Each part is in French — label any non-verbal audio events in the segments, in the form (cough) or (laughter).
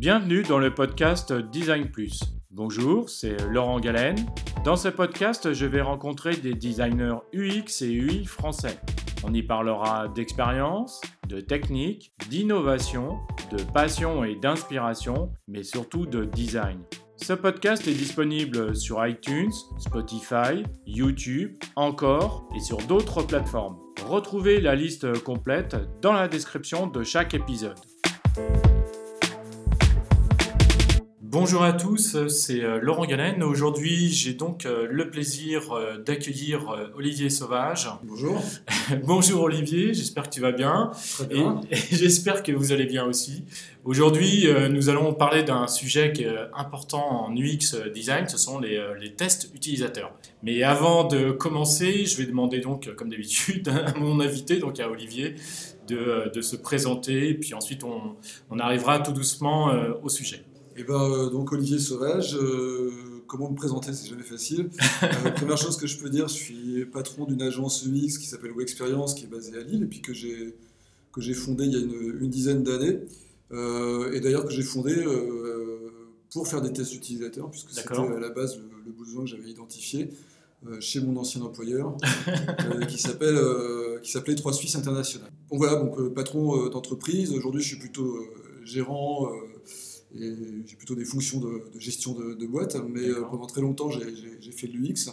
Bienvenue dans le podcast Design Plus. Bonjour, c'est Laurent Galen. Dans ce podcast, je vais rencontrer des designers UX et UI français. On y parlera d'expérience, de technique, d'innovation, de passion et d'inspiration, mais surtout de design. Ce podcast est disponible sur iTunes, Spotify, YouTube, encore et sur d'autres plateformes. Retrouvez la liste complète dans la description de chaque épisode. Bonjour à tous, c'est euh, Laurent Galen. Aujourd'hui, j'ai donc euh, le plaisir euh, d'accueillir Olivier Sauvage. Bonjour. (laughs) Bonjour Olivier, j'espère que tu vas bien. Très bien. (laughs) Et, j'espère que vous allez bien aussi. Aujourd'hui, nous allons parler d'un sujet qui est important en UX design, ce sont les, les, tests utilisateurs. Mais avant de commencer, je vais demander donc, comme d'habitude, (laughs) à mon invité, donc à Olivier, de, de se présenter, puis ensuite on, on arrivera tout doucement au sujet. Eh ben, euh, donc Olivier Sauvage, euh, comment me présenter, c'est jamais facile. Euh, (laughs) première chose que je peux dire, je suis patron d'une agence UX qui s'appelle Experience, qui est basée à Lille, et puis que j'ai que j'ai fondé il y a une, dizaine d'années, et d'ailleurs que j'ai fondé pour faire des tests utilisateurs, puisque c'était à la base le, besoin que j'avais identifié chez mon ancien employeur, (laughs) qui s'appelle qui s'appelait 3 Suisses International. Donc voilà, donc patron d'entreprise. Aujourd'hui, je suis plutôt gérant et j'ai plutôt des fonctions de, gestion de, boîte, mais euh, pendant très longtemps j'ai fait de l'UX.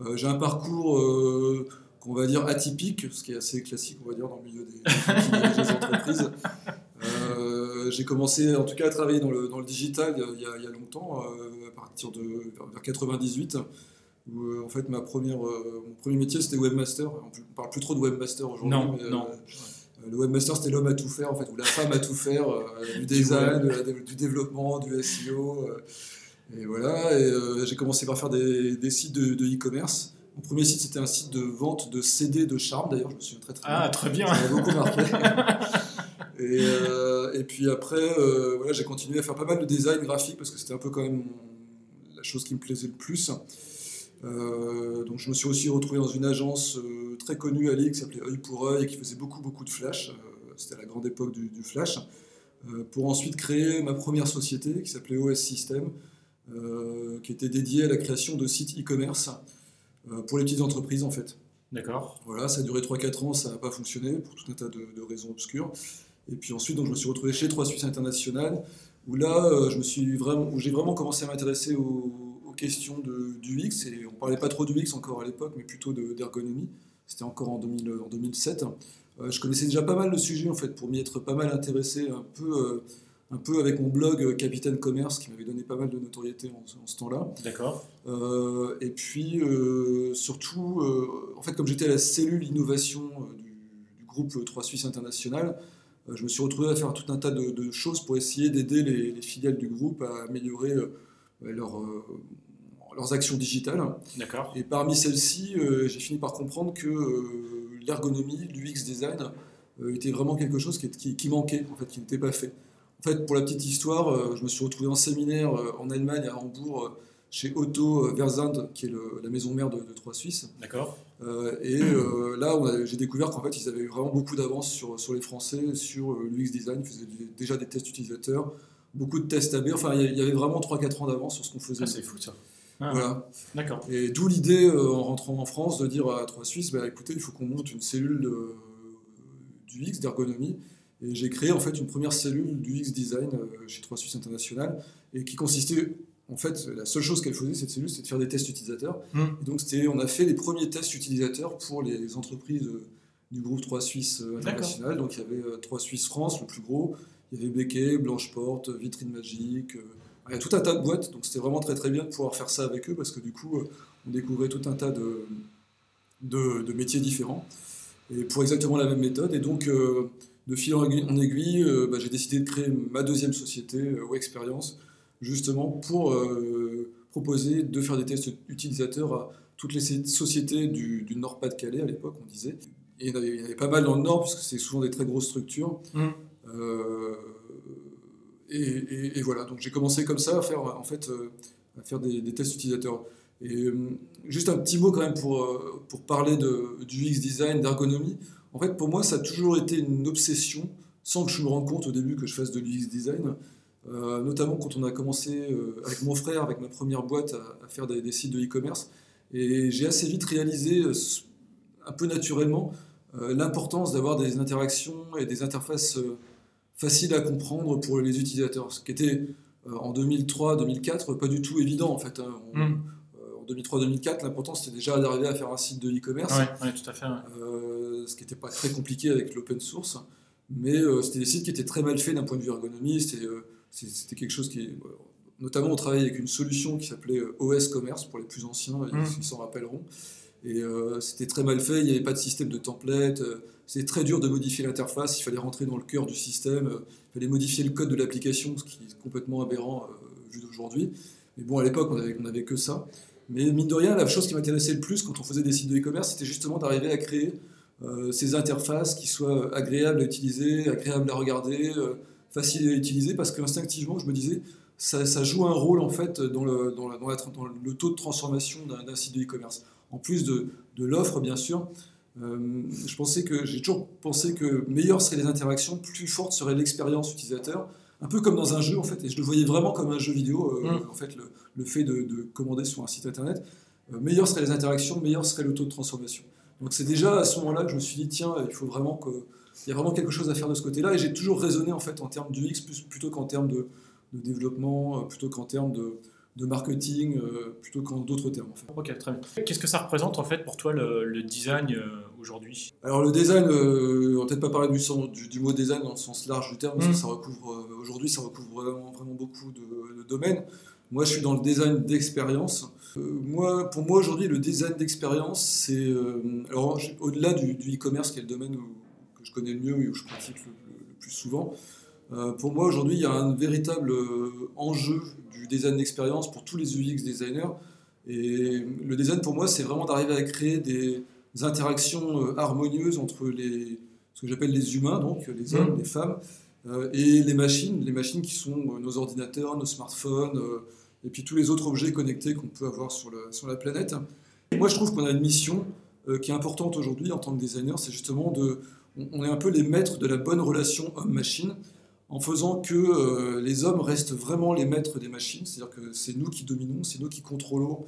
Euh, j'ai un parcours euh, qu'on va dire atypique, ce qui est assez classique, on va dire, dans le milieu des, (laughs) entreprises. j'ai commencé en tout cas à travailler dans le, dans le digital il y, a, il y a longtemps, à partir de vers 98, où en fait ma première, mon premier métier c'était webmaster. On ne parle plus trop de webmaster aujourd'hui. Non, non le webmaster, c'était l'homme à tout faire, en fait, ou la femme à tout faire, euh, du (laughs) design, du développement, du SEO. Euh, et voilà, et euh, j'ai commencé par faire des, sites de e-commerce. Mon premier site, c'était un site de vente de CD de charme, d'ailleurs, je me souviens très très ah, très bien. Ça m'a beaucoup marqué. (laughs) et, et, puis après, voilà, j'ai continué à faire pas mal de design graphique, parce que c'était un peu quand même la chose qui me plaisait le plus. Euh, donc je me suis aussi retrouvé dans une agence euh, très connue à Lille qui s'appelait Oeil pour Oeil et qui faisait beaucoup beaucoup de flash. Euh, c'était la grande époque du, flash. pour ensuite créer ma première société qui s'appelait OS System, qui était dédiée à la création de sites e-commerce pour les petites entreprises en fait. D'accord. Voilà, ça a duré 3-4 ans, ça n'a pas fonctionné pour tout un tas de, raisons obscures. Et puis ensuite, donc, je me suis retrouvé chez 3 Suisses International, où là, je me suis vraiment, où j'ai vraiment commencé à m'intéresser au, question de, du X, et on parlait pas trop du X encore à l'époque, mais plutôt d'ergonomie. C'était encore en, 2000, en 2007. Euh, je connaissais déjà pas mal le sujet, en fait, pour m'y être pas mal intéressé, un peu, euh, un peu avec mon blog euh, Capitaine Commerce, qui m'avait donné pas mal de notoriété en, ce temps-là. D'accord. et puis, surtout, en fait, comme j'étais à la cellule innovation du, groupe 3 Suisse International, je me suis retrouvé à faire tout un tas de, choses pour essayer d'aider les, les, filiales du groupe à améliorer leur, leurs actions digitales. D'accord. Et parmi celles-ci, euh, j'ai fini par comprendre que euh, l'ergonomie, l'UX design, euh, était vraiment quelque chose qui, qui, manquait, en fait, qui n'était pas fait. En fait, pour la petite histoire, je me suis retrouvé en séminaire en Allemagne, à Hambourg, chez Otto Versand, qui est la maison mère de, Trois Suisses. D'accord. et là, j'ai découvert qu'en fait, ils avaient vraiment beaucoup d'avance sur, sur les Français, sur l'UX design. Ils faisaient déjà des tests utilisateurs, beaucoup de tests AB. Enfin, il y avait vraiment 3-4 ans d'avance sur ce qu'on faisait. Ah, c'est fou ça. Ah, voilà. D'accord. Et d'où l'idée, euh, en rentrant en France, de dire à Trois Suisses, bah, écoutez, il faut qu'on monte une cellule de, du X, d'ergonomie. Et j'ai créé en fait une première cellule du X design euh, chez Trois Suisses International, et qui consistait, en fait, la seule chose qu'elle faisait, cette cellule, c'était de faire des tests utilisateurs. Mmh. Et donc, on a fait les premiers tests utilisateurs pour les entreprises euh, du groupe Trois Suisses International. Donc, il y avait Trois Suisses France, le plus gros. Il y avait Becquet, Blanche-Porte, Vitrine Magique, il y a tout un tas de boîtes, donc c'était vraiment très très bien de pouvoir faire ça avec eux parce que du coup, euh, on découvrait tout un tas de, de, métiers différents et pour exactement la même méthode. Et donc, euh, de fil en aiguille, euh, bah, j'ai décidé de créer ma deuxième société, ou Experience, justement pour proposer de faire des tests utilisateurs à toutes les sociétés du, Nord-Pas-de-Calais à l'époque, on disait. Et il y, en avait, pas mal dans le Nord, puisque c'est souvent des très grosses structures. Mmh. Et, voilà, donc j'ai commencé comme ça à faire, en fait, euh, à faire des, tests utilisateurs. Et euh, juste un petit mot quand même pour, euh, pour parler de, du UX design, d'ergonomie. En fait, pour moi, ça a toujours été une obsession, sans que je me rende compte au début que je fasse de l'UX design, notamment quand on a commencé avec mon frère, avec ma première boîte, à, faire des, sites de e-commerce. Et j'ai assez vite réalisé, un peu naturellement, l'importance d'avoir des interactions et des interfaces faciles à comprendre pour les utilisateurs, ce qui était en 2003-2004 pas du tout évident en fait. Hein. Hmm. 2003-2004, l'important c'était déjà d'arriver à faire un site de e-commerce. Oui, tout à fait. Euh, ce qui n'était pas très compliqué avec l'open source. Mais euh, c'était des sites qui étaient très mal faits d'un point de vue ergonomie. C'était euh, quelque chose qui. notamment, on travaillait avec une solution qui s'appelait OS Commerce pour les plus anciens, mmh. ils s'en rappelleront. Et c'était très mal fait, il n'y avait pas de système de template. C'était très dur de modifier l'interface, il fallait rentrer dans le cœur du système, il fallait modifier le code de l'application, ce qui est complètement aberrant vu d'aujourd'hui. Mais bon, à l'époque, on n'avait on avait que ça. Mais mine de rien, la chose qui m'intéressait le plus quand on faisait des sites de e-commerce, c'était justement d'arriver à créer euh, ces interfaces qui soient agréables à utiliser, agréables à regarder, euh, faciles à utiliser, parce qu'instinctivement, je me disais, ça, joue un rôle en fait dans le, dans le taux de transformation d'un site de e-commerce. En plus de, de l'offre, bien sûr, euh, je pensais que j'ai toujours pensé que meilleures seraient les interactions, plus forte serait l'expérience utilisateur un peu comme dans un jeu en fait, et je le voyais vraiment comme un jeu vidéo, euh, mm. en fait, le, fait de, commander sur un site internet. Euh, meilleur seraient les interactions, meilleur serait le taux de transformation. Donc c'est déjà à ce moment-là que je me suis dit, tiens, il faut vraiment que, il y a vraiment quelque chose à faire de ce côté-là, et j'ai toujours raisonné en fait en termes d'UX plutôt qu'en termes de, de, développement, euh, plutôt qu'en termes de, de marketing euh, plutôt qu'en d'autres termes. Ok, très bien. Qu'est-ce que ça représente en fait pour toi le, design euh, aujourd'hui? Alors le design, euh, on va peut-être pas parler du, du, mot design dans le sens large du terme, parce que mmh. ça recouvre aujourd'hui ça recouvre vraiment, vraiment beaucoup de, domaines. Moi, je suis dans le design d'expérience. moi, pour moi aujourd'hui, le design d'expérience, c'est alors au-delà du, e-commerce qui est le domaine que je connais le mieux et où je pratique le plus souvent. Euh, pour moi, aujourd'hui, il y a un véritable euh, enjeu du design d'expérience pour tous les UX designers. Et le design, pour moi, c'est vraiment d'arriver à créer des interactions euh, harmonieuses entre les, ce que j'appelle les humains, donc les hommes, mmh. les femmes, et les machines, les machines qui sont nos ordinateurs, nos smartphones, et puis tous les autres objets connectés qu'on peut avoir sur, sur la planète. moi, je trouve qu'on a une mission qui est importante aujourd'hui en tant que designer, c'est justement de... On est un peu les maîtres de la bonne relation homme-machine en faisant que euh, les hommes restent vraiment les maîtres des machines, c'est-à-dire que c'est nous qui dominons, c'est nous qui contrôlons,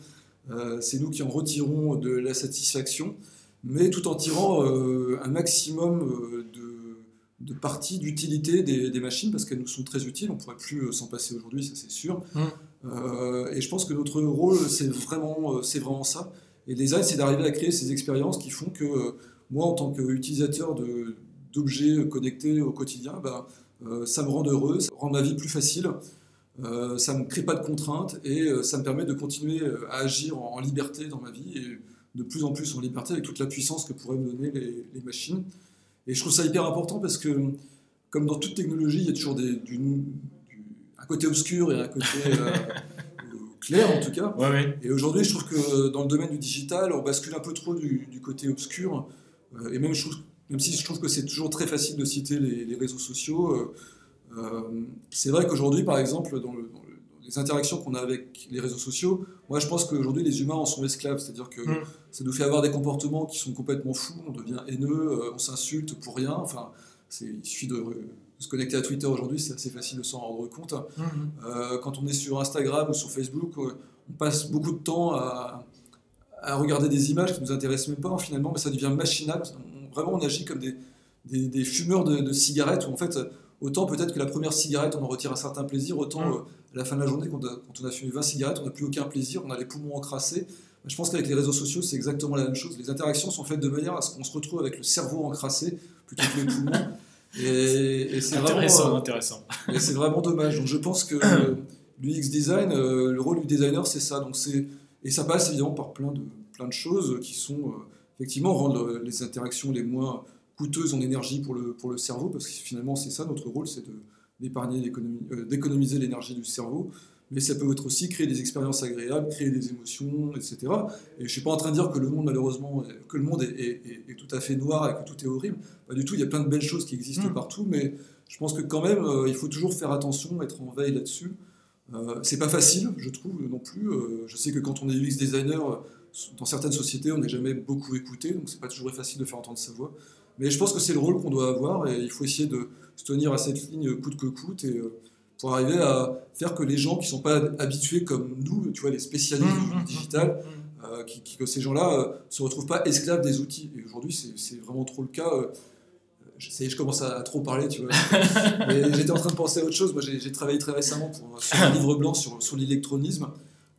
euh, c'est nous qui en retirons de la satisfaction, mais tout en tirant euh, un maximum de, de partie d'utilité des, machines, parce qu'elles nous sont très utiles, on ne pourrait plus s'en passer aujourd'hui, ça c'est sûr. Mmh. et je pense que notre rôle, c'est vraiment, c'est vraiment ça. Et le design, c'est d'arriver à créer ces expériences qui font que moi, en tant qu'utilisateur d'objets connectés au quotidien, ben, ça me rend heureux, ça rend ma vie plus facile, euh, ça ne me crée pas de contraintes et euh, ça me permet de continuer à agir en, liberté dans ma vie et de plus en plus en liberté avec toute la puissance que pourraient me donner les, machines. Et je trouve ça hyper important parce que, comme dans toute technologie, il y a toujours des, un côté obscur et un côté (laughs) clair en tout cas. Et aujourd'hui, je trouve que dans le domaine du digital, on bascule un peu trop du, du côté obscur. et même, je trouve même si je trouve que c'est toujours très facile de citer les, réseaux sociaux. Euh, euh, c'est vrai qu'aujourd'hui, par exemple, dans, les interactions qu'on a avec les réseaux sociaux, moi je pense qu'aujourd'hui les humains en sont esclaves, c'est-à-dire que mm. ça nous fait avoir des comportements qui sont complètement fous, on devient haineux, euh, on s'insulte pour rien, enfin il suffit de, se connecter à Twitter aujourd'hui, c'est assez facile de s'en rendre compte. Mm. quand on est sur Instagram ou sur Facebook, on passe beaucoup de temps à, à regarder des images qui ne nous intéressent même pas finalement, mais ça devient machinal vraiment on agit comme des, des, fumeurs de, cigarettes, où en fait, autant peut-être que la première cigarette, on en retire un certain plaisir, autant mm. euh, à la fin de la journée, quand, on a fumé 20 cigarettes, on n'a plus aucun plaisir, on a les poumons encrassés. Je pense qu'avec les réseaux sociaux, c'est exactement la même chose. Les interactions sont faites de manière à ce qu'on se retrouve avec le cerveau encrassé plutôt que les poumons. Et, c'est intéressant, vraiment, intéressant. Et c'est vraiment dommage. Donc je pense que l'UX design, euh, le rôle du designer, c'est ça. Donc c'est et ça passe évidemment par plein de plein de choses qui sont euh, effectivement rendre les interactions les moins coûteuses en énergie pour le, pour le cerveau, parce que finalement c'est ça notre rôle, c'est d'épargner, euh, d'économiser l'énergie du cerveau, mais ça peut être aussi créer des expériences agréables, créer des émotions, etc. Et je ne suis pas en train de dire que le monde malheureusement, que le monde est, tout à fait noir et que tout est horrible, pas du tout, il y a plein de belles choses qui existent mmh. partout, mais je pense que quand même euh, il faut toujours faire attention, être en veille là-dessus. Euh, c'est pas facile, je trouve non plus. Euh, je sais que quand on est UX designer, dans certaines sociétés, on n'est jamais beaucoup écouté, donc c'est pas toujours facile de faire entendre sa voix. Mais je pense que c'est le rôle qu'on doit avoir et il faut essayer de se tenir à cette ligne coûte que coûte et, euh, pour arriver à faire que les gens qui ne sont pas habitués comme nous, tu vois, les spécialistes Mmh, du mmh, digital, mmh. euh, qui, qui- que ces gens-là ne se retrouvent pas esclaves des outils. Et aujourd'hui, c'est vraiment trop le cas. euh, je, commence à, à trop parler, tu vois. (laughs) Mais j'étais en train de penser à autre chose. Moi, j'ai j'ai travaillé très récemment pour, sur un livre blanc sur, sur l'électronisme.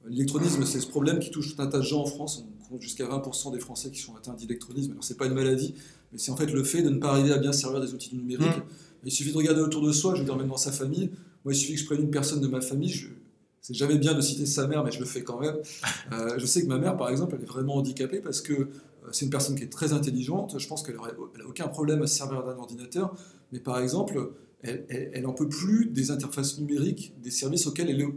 L'électronisme, c'est ce problème qui touche tout un tas de gens en France. On compte jusqu'à 20% des Français qui sont atteints d'électronisme. Alors, c'est pas une maladie, mais c'est en fait le fait de ne pas arriver à bien servir des outils numériques. Mm. Il suffit de regarder autour de soi, je veux dire, même dans sa famille. Moi, il suffit que je prenne une personne de ma famille. Je... C'est jamais bien de citer sa mère, mais je le fais quand même. Euh, je sais que ma mère, par exemple, elle est vraiment handicapée parce que euh, c'est une personne qui est très intelligente. Je pense qu'elle n'a aucun problème à se servir d'un ordinateur. Mais par exemple, elle, elle, elle en peut plus des interfaces numériques, des services auxquels elle est,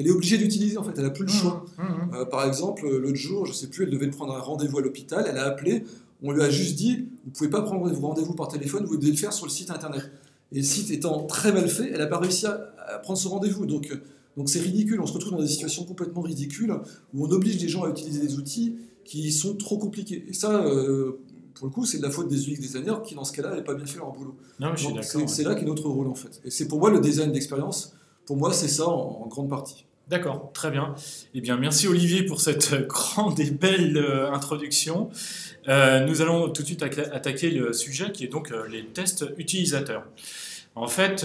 qu'elle est obligée d'utiliser. En fait, elle n'a plus le choix. Mmh, mmh. Euh, par exemple, l'autre jour, je sais plus, elle devait prendre un rendez-vous à l'hôpital. Elle a appelé. On lui a juste dit vous pouvez pas prendre vos rendez-vous par téléphone, vous devez le faire sur le site internet. Et le site étant très mal fait, elle n'a pas réussi à, à prendre ce rendez-vous. Donc, euh, donc c'est ridicule. On se retrouve dans des situations complètement ridicules où on oblige les gens à utiliser des outils qui sont trop compliqués. Et ça, euh, pour le coup, c'est de la faute des UX designers qui, dans ce cas-là, n'avaient pas bien fait leur boulot. Non, mais je suis Donc, d'accord. C'est ouais. là qu'est notre rôle en fait. Et c'est pour moi le design d'expérience. Pour moi, c'est ça en, en grande partie. D'accord, très bien. Eh bien, merci Olivier pour cette euh, grande et belle euh, introduction. Euh, nous allons tout de suite atta- attaquer le sujet qui est donc les tests utilisateurs. En fait,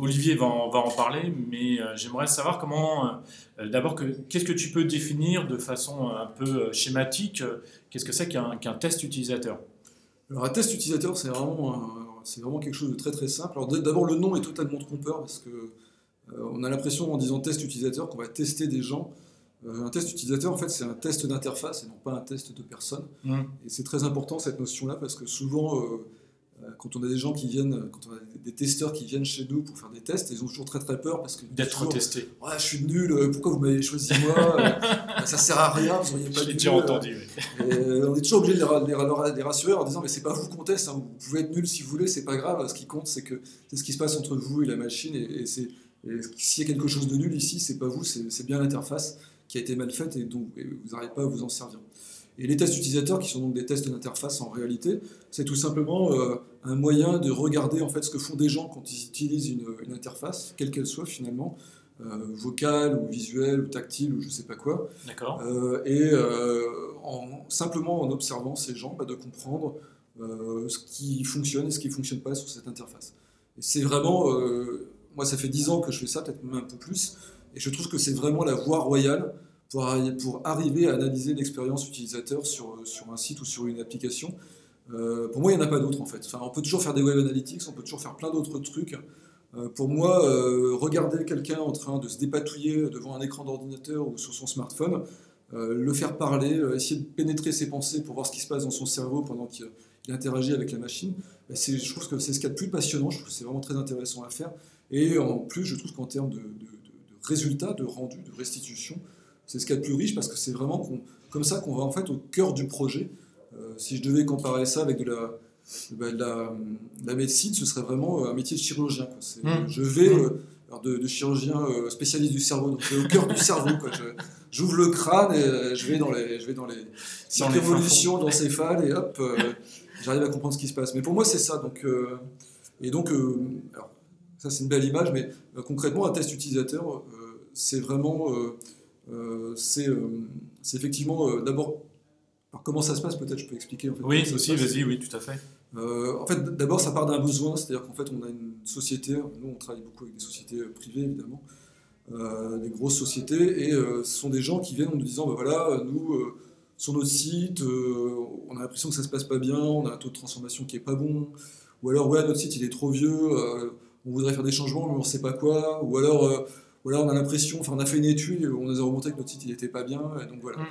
Olivier va en, parler, mais j'aimerais savoir comment, d'abord, que- qu'est-ce que tu peux définir de façon un peu schématique, qu'est-ce que c'est qu'un test utilisateur? Alors un test utilisateur, c'est vraiment, vraiment quelque chose de très très simple. Alors d'abord, le nom est totalement trompeur parce que on a l'impression en disant test utilisateur qu'on va tester des gens. Euh, un test utilisateur, en fait, c'est un test d'interface et non pas un test de personne. Et c'est très important cette notion-là parce que souvent, euh, euh, quand on a des gens qui viennent, quand on a des- testeurs qui viennent chez nous pour faire des tests, ils ont toujours très très peur parce que D'être toujours, testé. Ouais, je suis nul, euh, pourquoi vous m'avez choisi moi Euh, (laughs) Ça sert à rien, vous auriez pas Je l'ai déjà euh, entendu. (laughs) et euh, on est toujours obligé de les, ra- les ra- les rassurer en disant mais c'est pas vous qu'on teste, hein, vous pouvez être nul si vous voulez, c'est pas grave. Ce qui compte c'est que c'est ce qui se passe entre vous et la machine et, et c'est s'il y a quelque chose de nul ici, c'est pas vous, c'est bien l'interface qui a été mal faite et dont et vous n'arrivez pas à vous en servir. Et les tests utilisateurs, qui sont donc des tests d'interface en réalité, c'est tout simplement euh, un moyen de regarder en fait ce que font des gens quand ils utilisent une, une interface, quelle qu'elle soit finalement, euh, vocale ou visuelle ou tactile ou je sais pas quoi. D'accord. Euh, et en, simplement en observant ces gens, bah, de comprendre ce qui fonctionne et ce qui ne fonctionne pas sur cette interface. Et c'est vraiment, moi ça fait 10 ans que je fais ça, peut-être même un peu plus, et je trouve que c'est vraiment la voie royale pour, pour arriver à analyser l'expérience utilisateur sur, sur un site ou sur une application. Euh, pour moi, il n'y en a pas d'autre en fait. Enfin, on peut toujours faire des web analytics, on peut toujours faire plein d'autres trucs. Euh, pour moi, euh, regarder quelqu'un en train de se dépatouiller devant un écran d'ordinateur ou sur son smartphone, euh, le faire parler, euh, essayer de pénétrer ses pensées pour voir ce qui se passe dans son cerveau pendant qu'il il interagit avec la machine, c'est- je trouve que c'est ce qu'il y a de plus passionnant, je trouve que c'est vraiment très intéressant à faire. Et en plus, je trouve qu'en termes de, de- de- de résultats, de rendu, de restitution, c'est ce qu'il y a de plus riche parce que c'est vraiment comme ça qu'on va en fait au cœur du projet. Euh, si je devais comparer ça avec de la, bah, la, la médecine, ce serait vraiment un métier de chirurgien. quoi. C'est- Mm. Je vais Mm. euh, de, de chirurgien euh, spécialiste du cerveau, donc je vais au cœur du cerveau. quoi. Je- J'ouvre le crâne et euh, je vais dans les, je vais dans les Dans les circonvolutions, céphales et hop, euh, j'arrive à comprendre ce qui se passe. Mais pour moi, c'est ça. Donc, euh, et donc, euh, alors, ça c'est une belle image, mais euh, concrètement, un test utilisateur, euh, c'est vraiment, euh, c'est effectivement d'abord. Alors comment ça se passe Peut-être je peux expliquer. En fait, Oui, aussi, vas-y, oui, tout à fait. Euh, en fait, d'abord, ça part d'un besoin, c'est-à-dire qu'en fait, on a une société, nous, on travaille beaucoup avec des sociétés privées, évidemment, euh, des grosses sociétés, et euh, ce sont des gens qui viennent en nous disant, bah, voilà, nous, sur notre site, on a l'impression que ça se passe pas bien, on a un taux de transformation qui est pas bon, ou alors, ouais, notre site, il est trop vieux, on voudrait faire des changements, mais on sait pas quoi, ou alors, euh, ou alors on a l'impression, enfin, on a fait une étude, et on nous a remonté que notre site, il était pas bien, et donc voilà. Mm.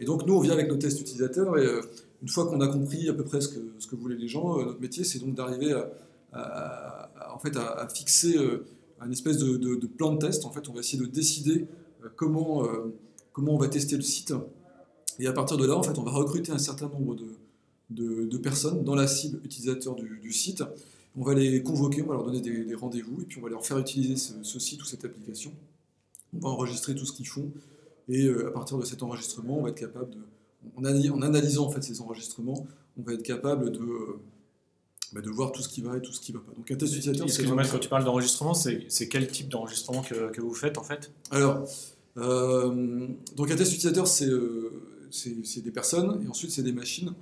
Et donc, nous, on vient avec nos tests utilisateurs, et euh, une fois qu'on a compris à peu près ce que, ce que voulaient les gens, euh, notre métier, c'est donc d'arriver à, à- à- en fait, à, fixer un espèce de, de- de plan de test. En fait, on va essayer de décider comment, comment on va tester le site. Et à partir de là, en fait, on va recruter un certain nombre de, de- de personnes dans la cible utilisateur du, du site. On va les convoquer, on va leur donner des, des rendez-vous, et puis on va leur faire utiliser ce, ce site ou cette application. On va enregistrer tout ce qu'ils font, et euh, à partir de cet enregistrement, on va être capable de, en, analysant en fait ces enregistrements, on va être capable de, euh, bah, de voir tout ce qui va et tout ce qui ne va pas. Donc un test utilisateur. Excuse-moi, quand tu parles d'enregistrement, c'est, quel type d'enregistrement que, que, vous faites en fait? Alors, euh, donc un test utilisateur, c'est, c'est, des personnes et ensuite c'est des machines.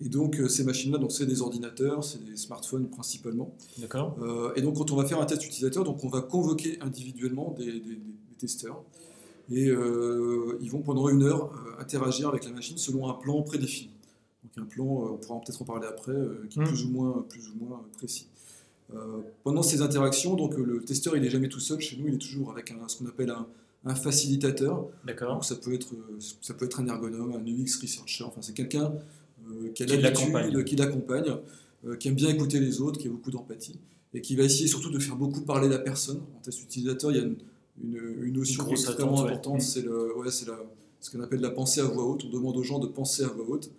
Et donc ces machines-là, donc c'est des ordinateurs, c'est des smartphones principalement. D'accord. et donc quand on va faire un test utilisateur, donc on va convoquer individuellement des, des testeurs et ils vont pendant une heure interagir avec la machine selon un plan prédéfini. Donc un plan, euh, on pourra peut-être en parler après, euh, qui est mm. plus ou moins, plus ou moins précis. Euh, pendant ces interactions, donc le testeur il n'est jamais tout seul chez nous, il est toujours avec un, ce qu'on appelle un, un facilitateur. D'accord. Donc ça peut être ça peut être un ergonome, un UX researcher. Enfin c'est quelqu'un qui a l'habitude, qui l'accompagne, qui aime bien écouter les autres, qui a beaucoup d'empathie et qui va essayer surtout de faire beaucoup parler la personne. En test utilisateur, il y a une, une, notion extrêmement importante, c'est le, ouais, c'est ce qu'on appelle la pensée à voix haute. On demande aux gens de penser à voix haute.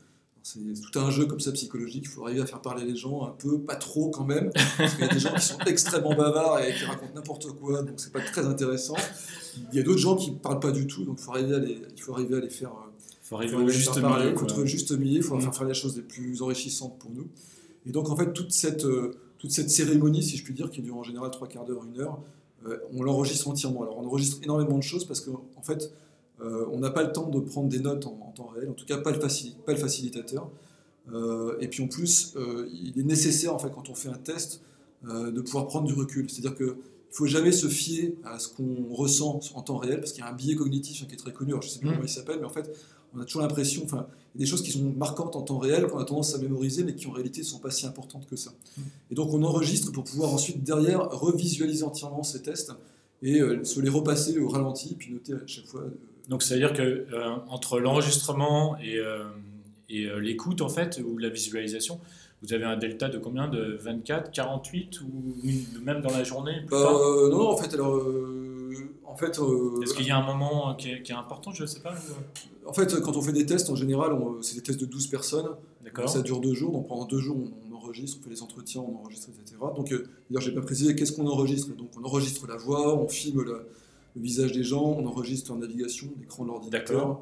C'est tout un jeu comme ça psychologique. Il faut arriver à faire parler les gens un peu, pas trop quand même, (laughs) parce qu'il y a des gens qui sont extrêmement bavards et qui racontent n'importe quoi, donc c'est pas très intéressant. Il y a d'autres gens qui parlent pas du tout, donc il faut arriver à les, il faut arriver à les faire. Il faut arriver au juste milieu. Il faut trouver juste milieu. Il faut mmh. faire faire les choses les plus enrichissantes pour nous. Et donc en fait toute cette euh, toute cette cérémonie, si je puis dire, qui dure en général trois quarts d'heure, une heure, euh, on l'enregistre entièrement. Alors on enregistre énormément de choses parce qu'en en fait euh, on n'a pas le temps de prendre des notes en, temps réel, en tout cas pas le, pas le facilitateur. Et puis en plus, il est nécessaire, en fait, quand on fait un test, de pouvoir prendre du recul. C'est-à-dire qu'il ne faut jamais se fier à ce qu'on ressent en temps réel, parce qu'il y a un biais cognitif qui est très connu, je ne sais plus mmh. comment il s'appelle, mais en fait, on a toujours l'impression, enfin, il y a des choses qui sont marquantes en temps réel, qu'on a tendance à mémoriser, mais qui en réalité ne sont pas si importantes que ça. Mmh. Et donc on enregistre pour pouvoir ensuite, derrière, revisualiser entièrement ces tests et se les repasser au ralenti, puis noter à chaque fois donc, c'est-à-dire que euh, entre l'enregistrement et, euh, et euh, l'écoute, en fait, ou la visualisation, vous avez un delta de combien De 24, 48 ou même dans la journée Non, non, en fait, alors. en fait, Est-ce qu'il y a un moment qui est, important Je ne sais pas. En fait, quand on fait des tests, en général, c'est des tests de 12 personnes. D'accord. Ça dure deux jours. Donc pendant deux jours, on, enregistre, on fait les entretiens, on enregistre, etc. Donc, d'ailleurs, j'ai pas précisé qu'est-ce qu'on enregistre. Donc, on enregistre la voix, on filme la, le visage des gens, on enregistre en navigation, l'écran de l'ordinateur,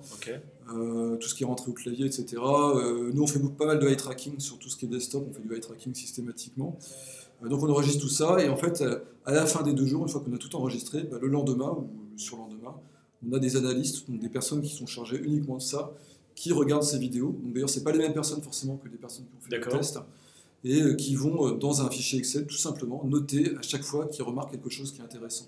euh, tout ce qui est rentré au clavier, etc. Euh, nous, on fait pas mal de eye tracking sur tout ce qui est desktop, on fait du eye tracking systématiquement. Euh, donc on enregistre tout ça, et en fait, à la fin des deux jours, une fois qu'on a tout enregistré, bah, le lendemain ou le surlendemain, on a des analystes, donc des personnes qui sont chargées uniquement de ça, qui regardent ces vidéos. Donc d'ailleurs, c'est pas les mêmes personnes forcément que les personnes qui ont fait le test, et qui vont dans un fichier Excel tout simplement noter à chaque fois qu'ils remarquent quelque chose qui est intéressant.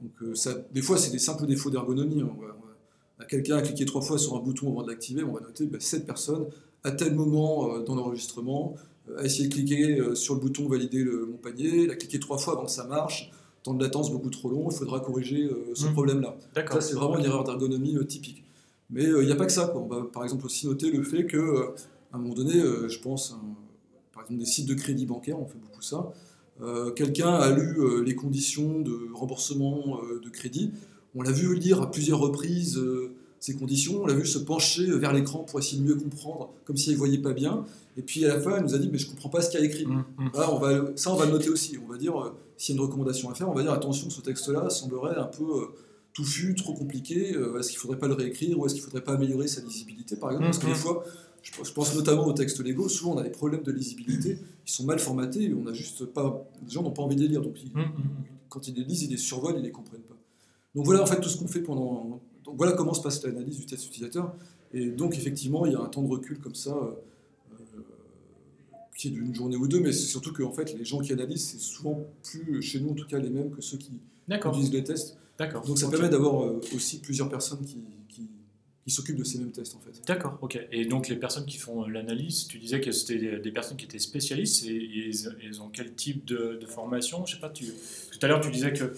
Donc, euh, ça, des fois, c'est des simples défauts d'ergonomie. Hein. Quelqu'un a cliqué trois fois sur un bouton avant de l'activer, on va noter bah, cette personne, à tel moment euh, dans l'enregistrement, euh, a essayé de cliquer sur le bouton valider mon panier, il a cliqué trois fois avant que ça marche, temps de latence beaucoup trop long, il faudra corriger ce mmh. problème-là. Ça, c'est vraiment une erreur d'ergonomie typique. Mais il n'y a pas que ça. On va par exemple aussi noter le fait que, à un moment donné, je pense, par exemple des sites de crédit bancaire, on fait beaucoup ça, quelqu'un a lu euh, les conditions de remboursement euh, de crédit. On l'a vu lire à plusieurs reprises ces conditions. On l'a vu se pencher vers l'écran pour essayer de mieux comprendre, comme s'il ne voyait pas bien. Et puis à la fin, il nous a dit Mais je ne comprends pas ce qu'il y a écrit. Mmh, mmh. on va, ça, on va le noter aussi. On va dire S'il y a une recommandation à faire, on va dire Attention, ce texte-là semblerait un peu touffu, trop compliqué. est-ce qu'il ne faudrait pas le réécrire ou est-ce qu'il ne faudrait pas améliorer sa lisibilité, par exemple? Parce que des mmh, fois, je pense notamment aux textes légaux, souvent on a des problèmes de lisibilité, ils sont mal formatés, et on a juste pas, les gens n'ont pas envie de les lire, donc mmh, mmh, mmh. quand ils les lisent, ils les survolent, ils les comprennent pas. Donc voilà en fait tout ce qu'on fait pendant. Donc voilà comment se passe l'analyse du test utilisateur, et donc effectivement il y a un temps de recul comme ça, euh, qui est d'une journée ou deux, mais c'est surtout que en fait les gens qui analysent, c'est souvent plus chez nous en tout cas les mêmes que ceux qui utilisent les tests. Donc ça permet d'avoir euh, aussi plusieurs personnes qui, qui s'occupent de ces mêmes tests en fait. D'accord, ok. Et donc les personnes qui font l'analyse, tu disais que c'était des personnes qui étaient spécialistes et, ils ont quel type de, formation? Je sais pas, tu, tout à l'heure tu disais que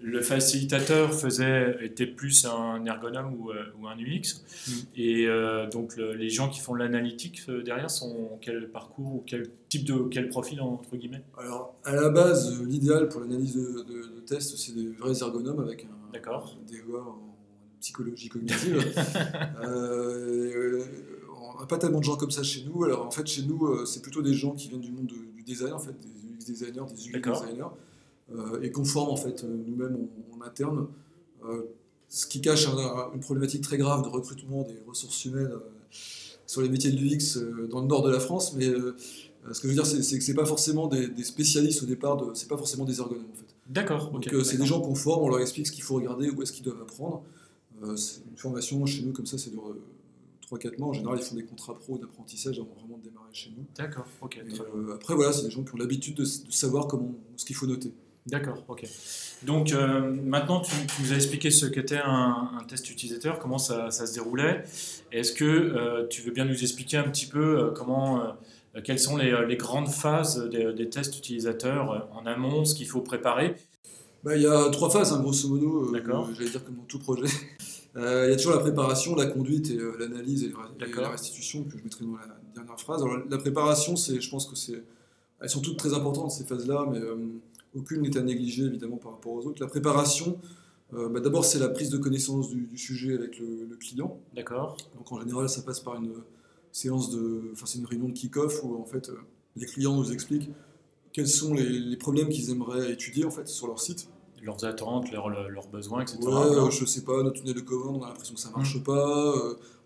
le facilitateur faisait, était plus un ergonome ou, euh, ou un UX. Mm. Et euh, donc les gens qui font l'analytique euh, derrière sont quel parcours ou quel type de quel profil entre guillemets? Alors à la base, l'idéal pour l'analyse de, de, tests, c'est des vrais ergonomes avec un, D'accord. des psychologie cognitive. (laughs) euh, on n'a pas tellement de gens comme ça chez nous. Alors en fait, chez nous, euh, c'est plutôt des gens qui viennent du monde du design, en fait, des UX designers, des UI designers, euh, et qu'on forme en fait euh, nous-mêmes en, interne. ce qui cache une problématique très grave de recrutement des ressources humaines sur les métiers de l'UX dans le nord de la France, mais ce que je veux dire, c'est que c'est pas forcément des, spécialistes au départ, c'est pas forcément des ergonomes en fait. D'accord. Donc c'est des gens qu'on forme, on leur explique ce qu'il faut regarder, où est-ce qu'ils doivent apprendre. C'est une formation chez nous comme ça, c'est dure 3-4 mois. En général, ils font des contrats pro d'apprentissage avant vraiment de démarrer chez nous. D'accord, ok. après, voilà, c'est des gens qui ont l'habitude de, de, savoir comment, ce qu'il faut noter. D'accord, ok. Donc euh, maintenant, tu, nous as expliqué ce qu'était un, test utilisateur, comment ça, se déroulait. Est-ce que euh, tu veux bien nous expliquer un petit peu euh, comment, quelles sont les, grandes phases des, tests utilisateurs en amont, ce qu'il faut préparer? Bah, Il y a trois phases, hein, grosso modo, j'allais dire comme dans tout projet. Il y a toujours la préparation, la conduite et l'analyse et, la restitution, que je mettrai dans la dernière phrase. la préparation, je pense que c'est, elles sont toutes très importantes ces phases-là, mais aucune n'est à négliger évidemment par rapport aux autres. La préparation, euh, bah, d'abord c'est la prise de connaissance du, sujet avec le, client. D'accord. Donc en général ça passe par une séance de, enfin c'est une réunion de kick-off où en fait euh, les clients nous expliquent quels sont les, problèmes qu'ils aimeraient étudier en fait sur leur site. Leurs attentes, leurs, leurs besoins, etc. Ouais, euh, je sais pas, notre tunnel de commande, on a l'impression que ça marche mmh. pas.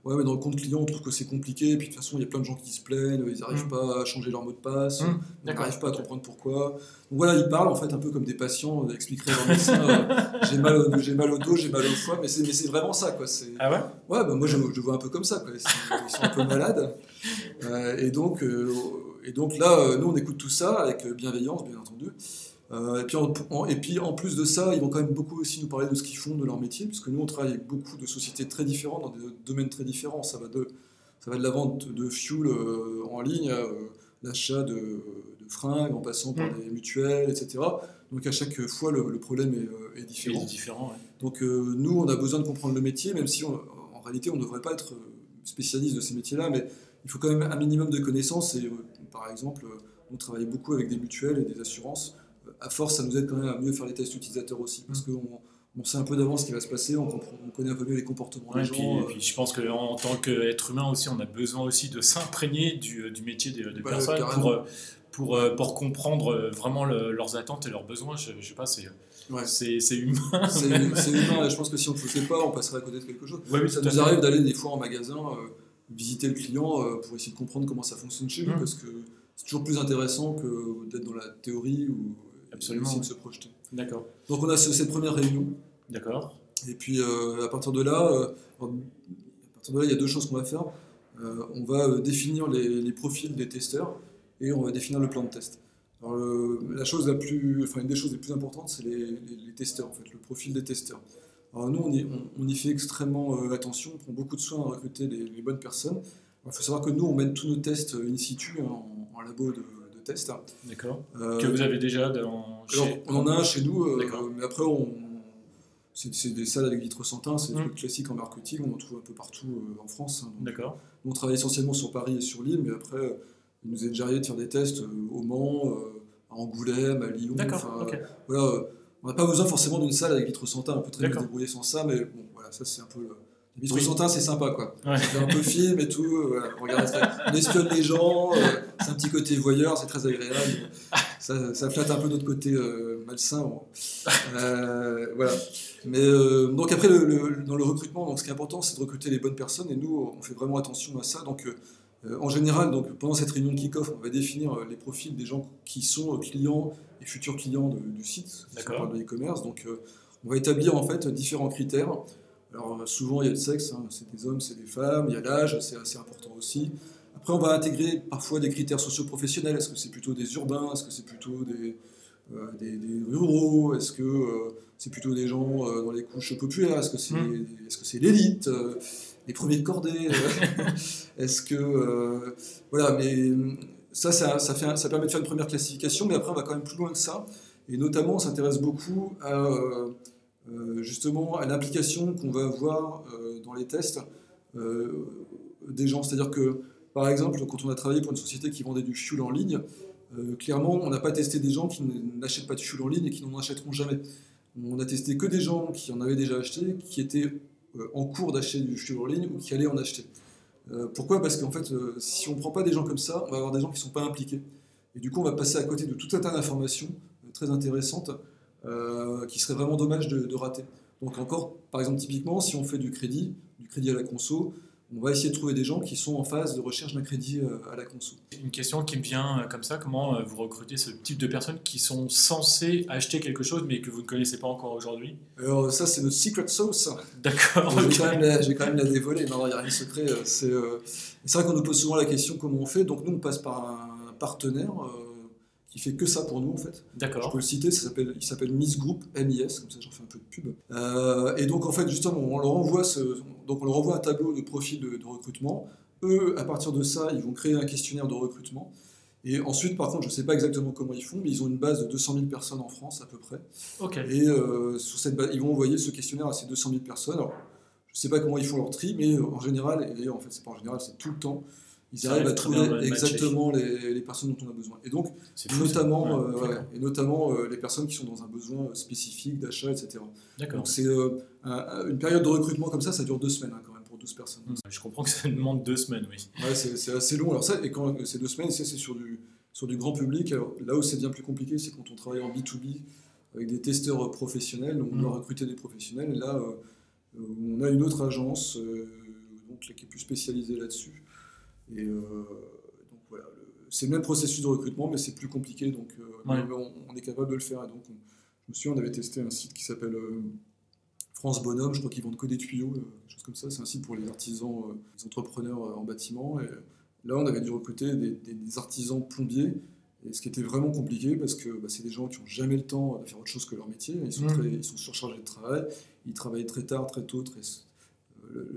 Ouais, mais dans le compte client, on trouve que c'est compliqué. Et puis de toute façon, il y a plein de gens qui se plaignent, ils n'arrivent mm. pas à changer leur mot de passe, mm. ils n'arrivent pas à comprendre pourquoi. Donc voilà, ils parlent en fait un peu comme des patients, ils expliqueraient à leur médecin euh, (laughs) j'ai mal, mal au dos, j'ai mal au foie, mais c'est, mais c'est vraiment ça. Quoi. C'est, ah ouais? Ouais, bah moi je, je, vois un peu comme ça. Quoi. Ils, sont, un peu malades. Euh, et, donc, euh, et donc là, nous on écoute tout ça avec bienveillance, bien entendu. Euh, et, puis en, et, puis en, plus de ça, ils vont quand même beaucoup aussi nous parler de ce qu'ils font, de leur métier, puisque nous on travaille avec beaucoup de sociétés très différentes, dans des domaines très différents. Ça va de, ça va de la vente de fuel euh, en ligne à euh, l'achat de, fringues, en passant par des mutuelles, etc. Donc à chaque fois, le, problème est, est, différent. différent Donc nous, on a besoin de comprendre le métier, même si en réalité on ne devrait pas être spécialiste de ces métiers-là, mais il faut quand même un minimum de connaissances. Et par exemple, on travaille beaucoup avec des mutuelles et des assurances à force, ça nous aide quand même à mieux faire les tests utilisateurs aussi, parce mm. qu'on on sait un peu d'avance ce qui va se passer, on, connaît un peu mieux les comportements des gens. Euh. puis, je pense qu'en tant qu'être humain aussi, on a besoin aussi de s'imprégner du, du, métier des, personnes pour, euh, pour, euh, pour, comprendre vraiment leurs attentes et leurs besoins. Je, je sais pas, c'est ouais. c'est humain. (laughs) C'est humain, et je pense que si on ne le faisait pas, on passerait à côté de quelque chose. ça nous arrive d'aller des fois en magasin, visiter le client pour essayer de comprendre comment ça fonctionne chez lui, mm. parce que c'est toujours plus intéressant que d'être dans la théorie ou Absolument. de se projeter. D'accord. Donc on a cette première réunion. D'accord. Et puis euh, à partir de là, euh, à partir de là, il y a deux choses qu'on va faire. Euh, on va définir les, profils des testeurs et on va définir le plan de test. Alors, la chose la plus, enfin une des choses les plus importantes, c'est les, testeurs en fait, le profil des testeurs. Alors nous, on y, on, y fait extrêmement attention, on prend beaucoup de soin à recruter les, bonnes personnes. Il faut savoir que nous, on mène tous nos tests in situ hein, en, en, labo de, test. D'accord. Euh, que vous avez déjà dans. Chez... on en a un chez nous, euh, mais après, on... c'est des salles avec vitre sans teint, c'est des mmh. trucs classiques en marketing, on en trouve un peu partout euh, en France. Hein, D'accord. On travaille essentiellement sur Paris et sur Lille, mais après, il nous est déjà arrivé de faire des tests au Mans, à Angoulême, à Lyon. D'accord. Voilà, on n'a pas besoin forcément d'une salle avec vitre sans teint, on peut très bien se débrouiller sans ça, mais bon, voilà, ça c'est un peu. Les vitres oui. c'est sympa, quoi. Ouais. Fait un peu film et tout. Euh, on, regarde, (laughs) on espionne les gens. Euh, c'est un petit côté voyeur, c'est très agréable. Ça, ça, flatte un peu notre côté euh, malsain. voilà. Mais donc après, le, dans le recrutement, donc, ce qui est important, c'est de recruter les bonnes personnes. Et nous, on fait vraiment attention à ça. Donc, en général, donc, pendant cette réunion de kick-off, on va définir les profils des gens qui sont clients et futurs clients du site, D'accord. de e-commerce. Donc, on va établir en fait différents critères. Alors souvent il y a le sexe, hein, c'est des hommes, c'est des femmes, il y a l'âge, c'est assez important aussi. Après on va intégrer parfois des critères socio-professionnels, est-ce que c'est plutôt des urbains, est-ce que c'est plutôt des, euh, des, ruraux, est-ce que euh, c'est plutôt des gens euh, dans les couches populaires, est-ce que c'est hmm. est -ce c'est l'élite, les premiers de cordée, (laughs) est-ce que... voilà, mais ça, ça, ça, fait, ça permet de faire une première classification, mais après on va quand même plus loin que ça, et notamment on s'intéresse beaucoup à justement à l'implication qu'on va avoir euh, dans les tests euh, des gens. C'est-à-dire que, par exemple, quand on a travaillé pour une société qui vendait du fuel en ligne, clairement, on n'a pas testé des gens qui n'achètent pas du fuel en ligne et qui n'en achèteront jamais. On a testé que des gens qui en avaient déjà acheté, qui étaient en cours d'acheter du fuel en ligne ou qui allaient en acheter. pourquoi? Parce qu'en fait, si on ne prend pas des gens comme ça, on va avoir des gens qui ne sont pas impliqués. Et du coup, on va passer à côté de tout un tas d'informations très intéressantes euh, qui serait vraiment dommage de, rater. Donc encore, par exemple, typiquement, si on fait du crédit, du crédit à la conso, on va essayer de trouver des gens qui sont en phase de recherche d'un crédit à la conso. Une question qui me vient comme ça, comment vous recrutez ce type de personnes qui sont censées acheter quelque chose mais que vous ne connaissez pas encore aujourd'hui? Alors ça c'est notre secret sauce. D'accord. Je, vais quand même la dévoiler, non, il n'y a rien de secret. C'est vrai qu'on nous pose souvent la question comment on fait, donc nous on passe par un partenaire qui fait que ça pour nous en fait. D'accord. Je peux le citer, ça s'appelle, il s'appelle Miss Group, MIS, comme ça j'en fais un peu de pub. Euh, et donc en fait justement on leur envoie ce, donc on leur envoie un tableau de profil de, recrutement. Eux, à partir de ça, ils vont créer un questionnaire de recrutement. Et ensuite, par contre, je ne sais pas exactement comment ils font, mais ils ont une base de 200 000 personnes en France à peu près. Ok. Et euh, sur cette base, ils vont envoyer ce questionnaire à ces 200 000 personnes. Alors, je ne sais pas comment ils font leur tri, mais en général, et d'ailleurs en fait c'est pas en général, c'est tout le temps, ils arrivent à trouver exactement les, les, personnes dont on a besoin. Et donc, notamment, euh, et notamment euh, les personnes qui sont dans un besoin spécifique d'achat, etc. Donc, c'est euh, une période de recrutement comme ça, ça dure deux semaines hein, quand même pour 12 personnes. Je comprends que ça demande deux semaines, oui. Ouais, c'est assez long. Alors, ça, et quand ces deux semaines, c'est sur du, sur du grand public. Alors, là où c'est bien plus compliqué, c'est quand on travaille en B2B avec des testeurs professionnels, donc on doit mm. recruter des professionnels. Et là, on a une autre agence donc, qui est plus spécialisée là-dessus et euh, donc voilà, c'est le même processus de recrutement, mais c'est plus compliqué, donc euh, on, est capable de le faire. Et donc, je me souviens, on avait testé un site qui s'appelle euh, France Bonhomme, je crois qu'ils vendent que des tuyaux, choses comme ça. C'est un site pour les artisans, les entrepreneurs en bâtiment. Et là, on avait dû recruter des, artisans plombiers. Et ce qui était vraiment compliqué, parce que bah, c'est des gens qui n'ont jamais le temps de faire autre chose que leur métier. Ils sont, mmh. ils sont surchargés de travail. Ils travaillent très tard, très tôt, très,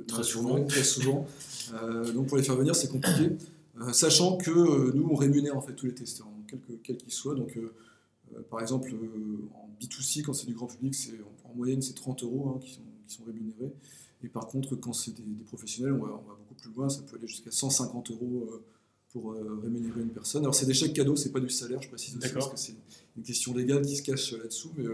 très souvent. Très (laughs) souvent. Euh, donc pour les faire venir, c'est compliqué. Euh, sachant que euh, nous, on rémunère en fait tous les testeurs, quels qu'ils soient. Donc, par exemple, en B2C, quand c'est du grand public, c'est en, moyenne, c'est 30 euros hein, qui, sont, qui, sont, rémunérés. Et par contre, quand c'est des, professionnels, on va, on va, beaucoup plus loin. Ça peut aller jusqu'à 150 euros pour rémunérer une personne. Alors, c'est des chèques cadeaux, c'est pas du salaire, je précise aussi, parce que c'est une question légale qui se cache là-dessous. Mais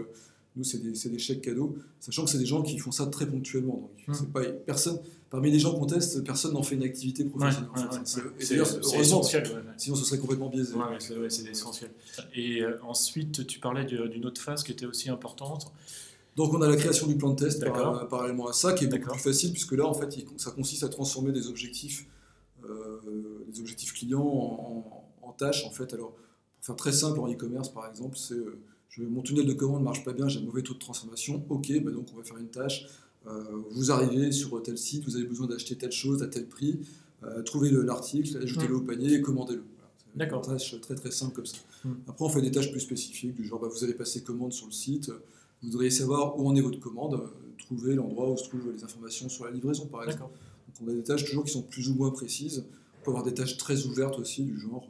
nous, c'est des, des, chèques cadeaux, sachant que c'est des gens qui font ça très ponctuellement. Donc, mmh. c'est pas, personne, parmi les gens qu'on teste, personne n'en fait une activité professionnelle. c'est essentiel. Sinon, ce serait complètement biaisé. c'est essentiel. Et euh, ensuite, tu parlais d'une autre phase qui était aussi importante. Donc, on a la création du plan de test parallèlement à ça, qui est beaucoup plus facile, puisque là, en fait, ça consiste à transformer des objectifs, euh, des objectifs clients en, en, tâches. En fait, alors, pour faire très simple en e-commerce, par exemple, c'est euh, mon tunnel de commande ne marche pas bien, j'ai un mauvais taux de transformation, ok, bah donc on va faire une tâche. Euh, vous arrivez sur tel site, vous avez besoin d'acheter telle chose à tel prix, euh, trouvez l'article, ajoutez-le au panier et commandez-le. D'accord. Une tâche très très simple comme ça. Hmm. Après, on fait des tâches plus spécifiques, du genre bah, vous avez passé commande sur le site, vous voudriez savoir où en est votre commande, euh, trouver l'endroit où se trouvent les informations sur la livraison par exemple. Donc on a des tâches toujours qui sont plus ou moins précises. On peut avoir des tâches très ouvertes aussi, du genre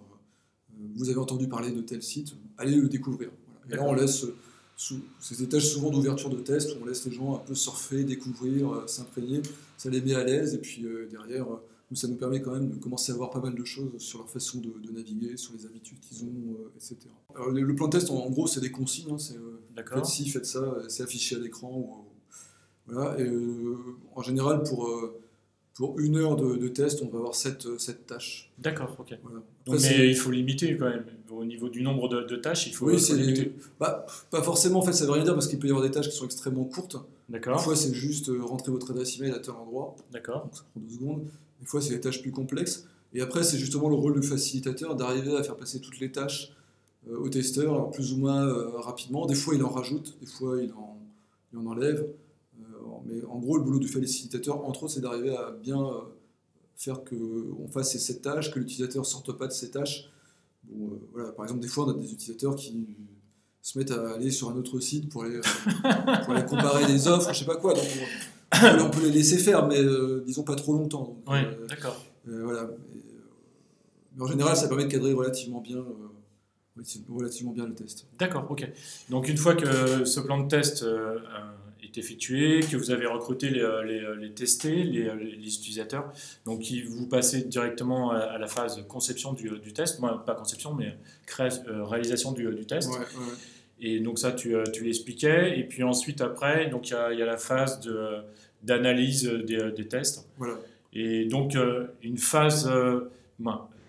vous avez entendu parler de tel site, allez le découvrir. Et là, on laisse, sous, ces tâches souvent d'ouverture de test, on laisse les gens un peu surfer, découvrir, euh, s'imprégner, ça les met à l'aise, et puis euh, derrière, euh, ça nous permet quand même de commencer à voir pas mal de choses sur leur façon de, naviguer, sur les habitudes qu'ils ont, etc. le, plan de test, en, gros, c'est des consignes, hein, c'est faites ci, faites ça, c'est affiché à l'écran. voilà, et en général, pour pour une heure de, test, on va avoir cette, cette tâche. D'accord, ok. mais il faut limiter quand même. Au niveau du nombre de, tâches, il faut, oui, limiter. Bah, pas forcément, en fait, ça veut rien dire parce qu'il peut y avoir des tâches qui sont extrêmement courtes. D'accord. Des fois, c'est juste euh, rentrer votre adresse email à tel endroit. D'accord. Donc ça prend deux secondes. Des fois, c'est des tâches plus complexes. Et après, c'est justement le rôle de facilitateur d'arriver à faire passer toutes les tâches euh, au testeur, plus ou moins euh, rapidement. Des fois, il en rajoute, des fois, il en, il en enlève. Mais en gros, le boulot du facilitateur, entre autres, c'est d'arriver à bien euh, faire qu'on fasse ces sept tâches, que l'utilisateur ne sorte pas de ces tâches. Bon, euh, voilà, par exemple, des fois, on a des utilisateurs qui se mettent à aller sur un autre site pour aller, euh, pour aller comparer des offres, je sais pas quoi. Donc on, peut les laisser faire, mais disons pas trop longtemps. oui, d'accord. voilà. Mais en général, ça permet de cadrer relativement bien, relativement bien le test. D'accord, ok. Donc une fois que ce plan de test effectué, que vous avez recruté les, euh, les, euh, les testés, les, euh, les, utilisateurs, donc vous passez directement à, la phase conception du, du test, pas conception, mais réalisation du, du test. Et donc ça, tu, tu l'expliquais. Et puis ensuite, après, il y a, y a, la phase de, d'analyse des, des, tests. Voilà. Et donc une phase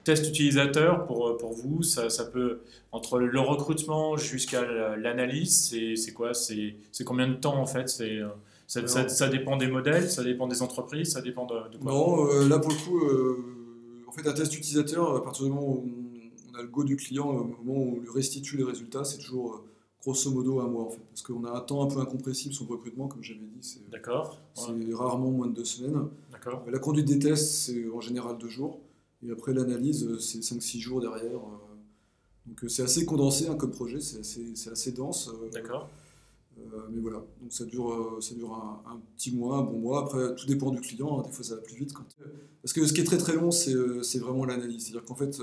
test utilisateur, pour, euh, pour vous, ça, ça peut, entre le recrutement jusqu'à l'analyse, c'est quoi? C'est combien de temps en fait? C'est ça, Alors- ça- ça dépend des modèles, ça dépend des entreprises, ça dépend de, de quoi? Non, euh, là pour le coup, euh, en fait, un test utilisateur, à partir du moment où on, a le go du client, au moment où on lui restitue les résultats, c'est toujours euh, grosso modo un mois en fait. Parce qu'on a un temps un peu incompressible sur le recrutement, comme j'avais dit, c'est D'accord, c'est ouais, rarement moins de deux semaines. d'accord, La conduite des tests, c'est en général deux jours. Et après l'analyse, euh, c'est 5-6 jours derrière. euh. Donc euh, c'est assez condensé hein, comme projet, c'est assez, dense. d'accord, euh, mais voilà, donc ça dure, ça dure un, un petit mois, un bon mois. Après, tout dépend du client. hein. Des fois, ça va plus vite. Quand... Parce que ce qui est très très long, c'est vraiment l'analyse. C'est-à-dire qu'en fait,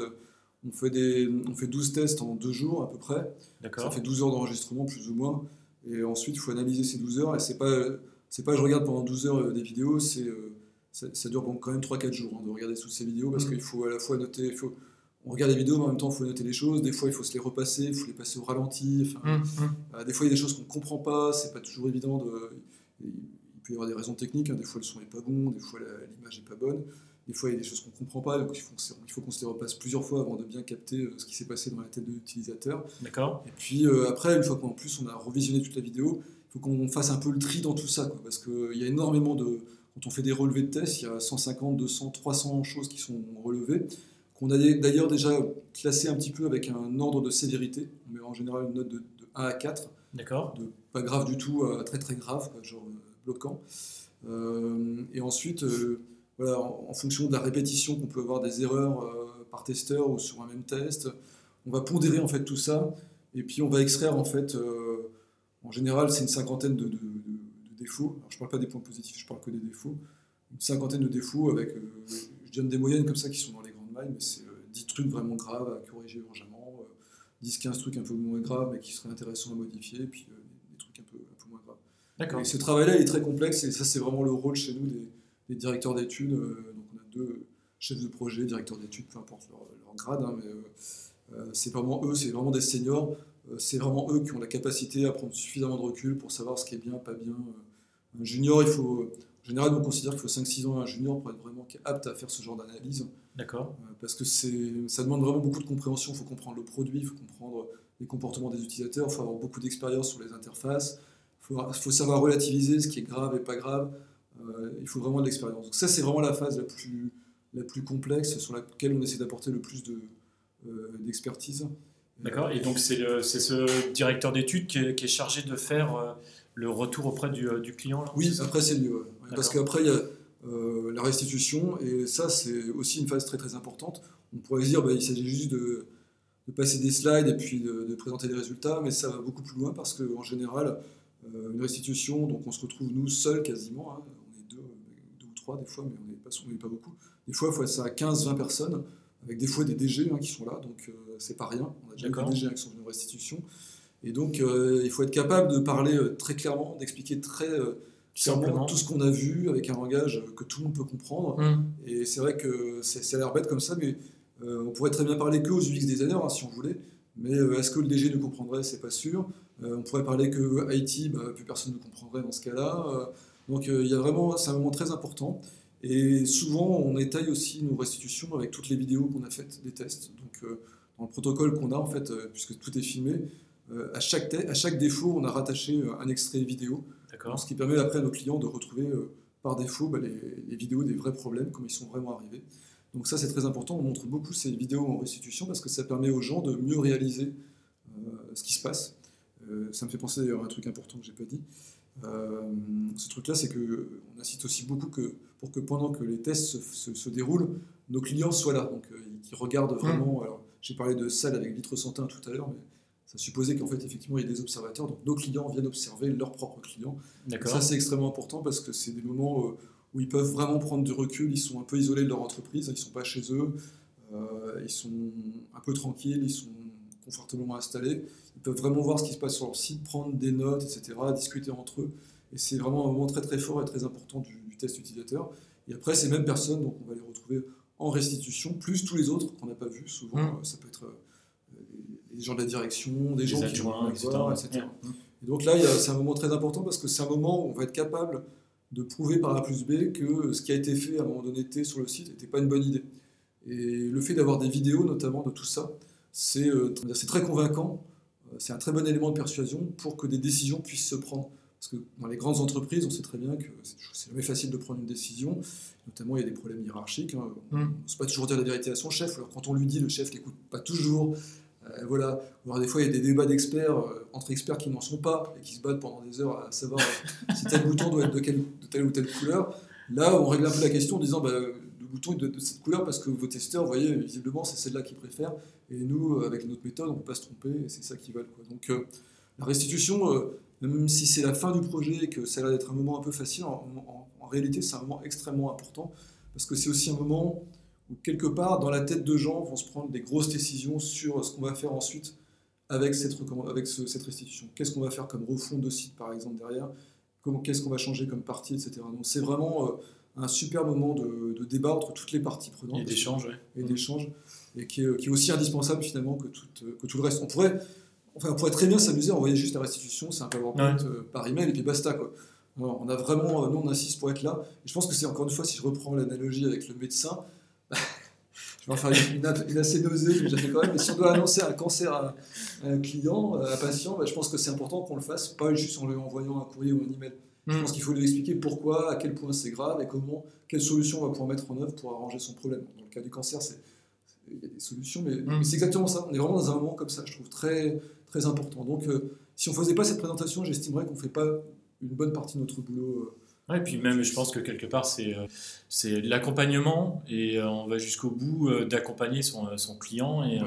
on fait, des, on fait 12 tests en deux jours à peu près. Ça fait 12 heures d'enregistrement, plus ou moins. Et ensuite, il faut analyser ces 12 heures. Et c'est pas, pas je regarde pendant 12 heures des vidéos, c'est, ça, ça dure bon, quand même 3-4 jours hein, de regarder toutes ces vidéos parce Mhm. qu'il faut à la fois noter. il faut, on regarde les vidéos, mais en même temps, il faut noter les choses. Des fois, il faut se les repasser, il faut les passer au ralenti. Enfin, hum. euh, des fois, il y a des choses qu'on ne comprend pas, c'est pas toujours évident. De... Il peut y avoir des raisons techniques, hein. des fois le son n'est pas bon, des fois l'image n'est pas bonne, des fois il y a des choses qu'on ne comprend pas, donc il faut, qu'on se- il faut qu'on se les repasse plusieurs fois avant de bien capter euh, ce qui s'est passé dans la tête de l'utilisateur. d'accord, Et puis euh, après, une fois qu'en plus on a revisionné toute la vidéo, il faut qu'on fasse un peu le tri dans tout ça, quoi, parce qu'il y a énormément de. Quand on fait des relevés de tests, il y a 150, 200, 300 choses qui sont relevées, qu'on a d'ailleurs déjà classées un petit peu avec un ordre de sévérité. On met en général une note de, de 1 à 4 d'accord, de pas grave du tout à très très grave, genre euh, bloquant. Euh, et ensuite, euh, voilà, en, en fonction de la répétition qu'on peut avoir des erreurs euh, par testeur ou sur un même test, on va pondérer en fait tout ça, et puis on va extraire en fait, en général, c'est une cinquantaine de défauts. Alors, je parle pas des points positifs, je parle que des défauts. Une cinquantaine de défauts avec, euh, je donne des moyennes comme ça qui sont dans les grandes mailles, mais c'est euh, 10 trucs vraiment graves à corriger urgemment. euh, 10-15 trucs un peu moins graves mais qui seraient intéressants à modifier, et puis euh, des, trucs un peu, un peu moins graves. d'accord, Et ce travail-là il est très complexe, et ça c'est vraiment le rôle chez nous des, des directeurs d'études. euh, donc on a deux chefs de projet, directeurs d'études, peu importe leur, leur grade, hein, mais euh, euh, c'est vraiment eux, c'est vraiment des seniors, euh, c'est vraiment eux qui ont la capacité à prendre suffisamment de recul pour savoir ce qui est bien, pas bien. Euh, Un junior, il faut, en général, on considère qu'il faut 5-6 ans à un junior pour être vraiment apte à faire ce genre d'analyse. d'accord, Euh, parce que ça demande vraiment beaucoup de compréhension. Il faut comprendre le produit, il faut comprendre les comportements des utilisateurs, il faut avoir beaucoup d'expérience sur les interfaces, il faut, faut savoir relativiser ce qui est grave et pas grave. Euh, il faut vraiment de l'expérience. Donc ça, c'est vraiment la phase la plus, la plus complexe sur laquelle on essaie d'apporter le plus de, euh, d'expertise. d'accord. Et donc c'est ce directeur d'études qui, est qui est chargé de faire le retour auprès du, euh, du client là, Oui, après c'est mieux. ouais. Parce qu'après il y a euh, la restitution et ça c'est aussi une phase très très importante. On pourrait dire bah, il s'agit juste de, de passer des slides et puis de, de présenter les résultats, mais ça va beaucoup plus loin parce qu'en général euh, une restitution, donc on se retrouve nous seuls quasiment, hein. on est deux, deux ou trois des fois, mais on n'est pas, on n'est pas beaucoup. Des fois, il faut ça à 15-20 personnes, avec des fois des DG hein, qui sont là, donc euh, c'est pas rien. On a déjà des DG qui sont venus en restitution. Et donc, euh, il faut être capable de parler euh, très clairement, d'expliquer très euh, clairement Simplement. tout ce qu'on a vu avec un langage que tout le monde peut comprendre. Hum, Et c'est vrai que c'est- ça a l'air bête comme ça, mais on pourrait très bien parler que aux UX designers hein, si on voulait. Mais est-ce que le DG nous comprendrait? C'est pas sûr. On pourrait parler que IT, bah, plus personne ne comprendrait dans ce cas-là. Donc il y a vraiment, c'est un moment très important. Et souvent, on étaye aussi nos restitutions avec toutes les vidéos qu'on a faites des tests. Donc euh, dans le protocole qu'on a en fait, euh, puisque tout est filmé, euh, à, chaque à chaque défaut, on a rattaché euh, un extrait vidéo. Ce qui permet après à nos clients de retrouver euh, par défaut bah, les, les vidéos des vrais problèmes, comme ils sont vraiment arrivés. Donc ça c'est très important, on montre beaucoup ces vidéos en restitution parce que ça permet aux gens de mieux réaliser euh, ce qui se passe. Euh, ça me fait penser d'ailleurs à un truc important que j'ai pas dit. Euh, ce truc-là, c'est que on incite aussi beaucoup que pour que pendant que les tests se, se- se déroulent, nos clients soient là, donc euh, qu'ils regardent vraiment. Alors, j'ai parlé de salle avec vitre sans teint tout à l'heure, mais ça supposait qu'en fait, effectivement, il y a des observateurs, donc nos clients viennent observer leurs propres clients. Ça, c'est extrêmement important parce que c'est des moments euh, où ils peuvent vraiment prendre du recul. Ils sont un peu isolés de leur entreprise, ils ne sont pas chez eux, euh, ils sont un peu tranquilles, ils sont confortablement installés. Ils peuvent vraiment voir ce qui se passe sur leur site, prendre des notes, etc., discuter entre eux. Et c'est vraiment un moment très très fort et très important du, du test utilisateur. Et après, ces mêmes personnes, donc on va les retrouver en restitution, plus tous les autres qu'on n'a pas vus. Souvent, Mm. euh, ça peut être les gens de la direction, des gens qui vont etc. voir, etc. Et donc là, c'est un moment très important parce que c'est un moment où on va être capable de prouver par A plus B que ce qui a été fait à un moment donné T sur le site n'était pas une bonne idée. Et le fait d'avoir des vidéos notamment de tout ça, c'est euh, très convaincant, Euh, c'est un très bon élément de persuasion pour que des décisions puissent se prendre Parce que dans les grandes entreprises, on sait très bien que c'est jamais facile de prendre une décision. Notamment, il y a des problèmes hiérarchiques. Hein. On ne peut pas toujours dire la vérité à son chef. Alors, quand on lui dit, le chef n'écoute pas toujours. Euh, voilà. Alors, des fois, il y a des débats d'experts euh, entre experts qui n'en sont pas et qui se battent pendant des heures à savoir si tel bouton doit être de, de, telle ou telle couleur. Là, on règle un peu la question en disant bah, le bouton est de, de, cette couleur parce que vos testeurs, vous voyez, visiblement, c'est celle-là qu'ils préfèrent. Et nous, avec notre méthode, on ne peut pas se tromper et c'est ça qu'ils veulent. Quoi. Donc, la restitution, même si c'est la fin du projet et que ça a l'air d'être un moment un peu facile, en, réalité c'est un moment extrêmement important parce que c'est aussi un moment où quelque part dans la tête de gens vont se prendre des grosses décisions sur ce qu'on va faire ensuite avec cette, avec cette restitution. Qu'est-ce qu'on va faire comme refond de site par exemple derrière? Qu'est-ce qu'on va changer comme partie, etc. Donc c'est vraiment euh, un super moment de, débat entre toutes les parties prenantes. Et d'échange, Et d'échange, et qui est, qui est, aussi indispensable finalement que tout, que tout le reste. On pourrait Enfin, on pourrait très bien s'amuser à envoyer juste la restitution, c'est un PowerPoint euh, par email et puis basta. Quoi. on a vraiment, euh, nous on insiste pour être là. Et je pense que c'est encore une fois, si je reprends l'analogie avec le médecin, je vais en faire une, assez nausée, mais j'ai quand même. Mais si on doit annoncer un cancer à, un client, à un patient, bah, je pense que c'est important qu'on le fasse, pas juste en lui envoyant un courrier ou un email. Je hmm. pense qu'il faut lui expliquer pourquoi, à quel point c'est grave et comment, quelle solution on va pouvoir mettre en œuvre pour arranger son problème. Dans le cas du cancer, c'est il y a des solutions, mais, hmm. mais c'est exactement ça. On est vraiment dans un moment comme ça, je trouve très très important. Donc, euh, si on ne faisait pas cette présentation, j'estimerais qu'on ne fait pas une bonne partie de notre boulot. Euh. et puis même, je pense que quelque part, c'est euh, c'est l'accompagnement et on va jusqu'au bout d'accompagner son, son, client et,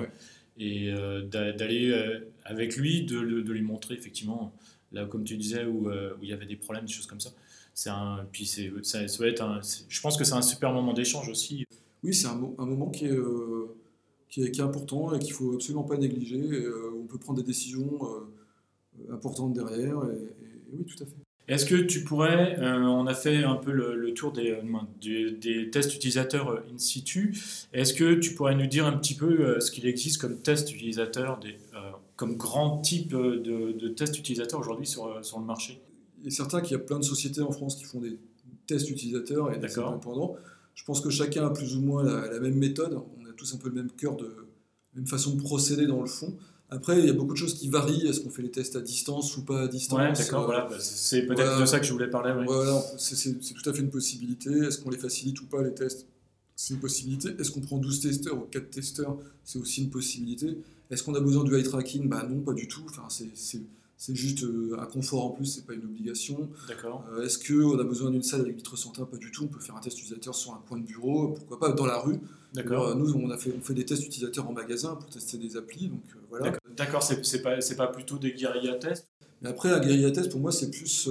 et d'aller avec lui, de, de, lui montrer effectivement, là, comme tu disais, où, où il y avait des problèmes, des choses comme ça. C'est un, puis ça, ça va être un, je pense que c'est un super moment d'échange aussi. Oui, c'est un, un, moment qui est qui est, important et qu'il ne faut absolument pas négliger. Euh, on peut prendre des décisions euh, importantes derrière. Et, oui, tout à fait. Est-ce que tu pourrais, euh, on a fait un peu le, tour des, des, tests utilisateurs in situ, est-ce que tu pourrais nous dire un petit peu ce qu'il existe comme tests utilisateurs, des, comme grand type de, de tests utilisateurs aujourd'hui sur, sur le marché? Il est certain qu'il y a plein de sociétés en France qui font des tests utilisateurs et des indépendants. Je pense que chacun a plus ou moins la, la même méthode tous un peu le même cœur, de la même façon de procéder dans le fond. Après, il y a beaucoup de choses qui varient. Est-ce qu'on fait les tests à distance ou pas à distance? Ouais, d'accord, voilà. Bah, c'est peut-être de ça que je voulais parler. Voilà, c'est tout à fait une possibilité. Est-ce qu'on les facilite ou pas, les tests? C'est une possibilité. Est-ce qu'on prend 12 testeurs ou 4 testeurs? C'est aussi une possibilité. Est-ce qu'on a besoin du eye tracking? Bah non, pas du tout. Enfin, c'est juste euh, un confort en plus, c'est pas une obligation. D'accord. Euh, est-ce qu'on a besoin d'une salle avec vitre santin Pas du tout. On peut faire un test utilisateur sur un coin de bureau, pourquoi pas dans la rue. D'accord. Euh, nous, on, a fait, on fait des tests utilisateurs en magasin pour tester des applis. Donc, euh, voilà. D'accord, c'est pas, pas plutôt des guérilla tests? Mais après, un guérilla test, pour moi, c'est plus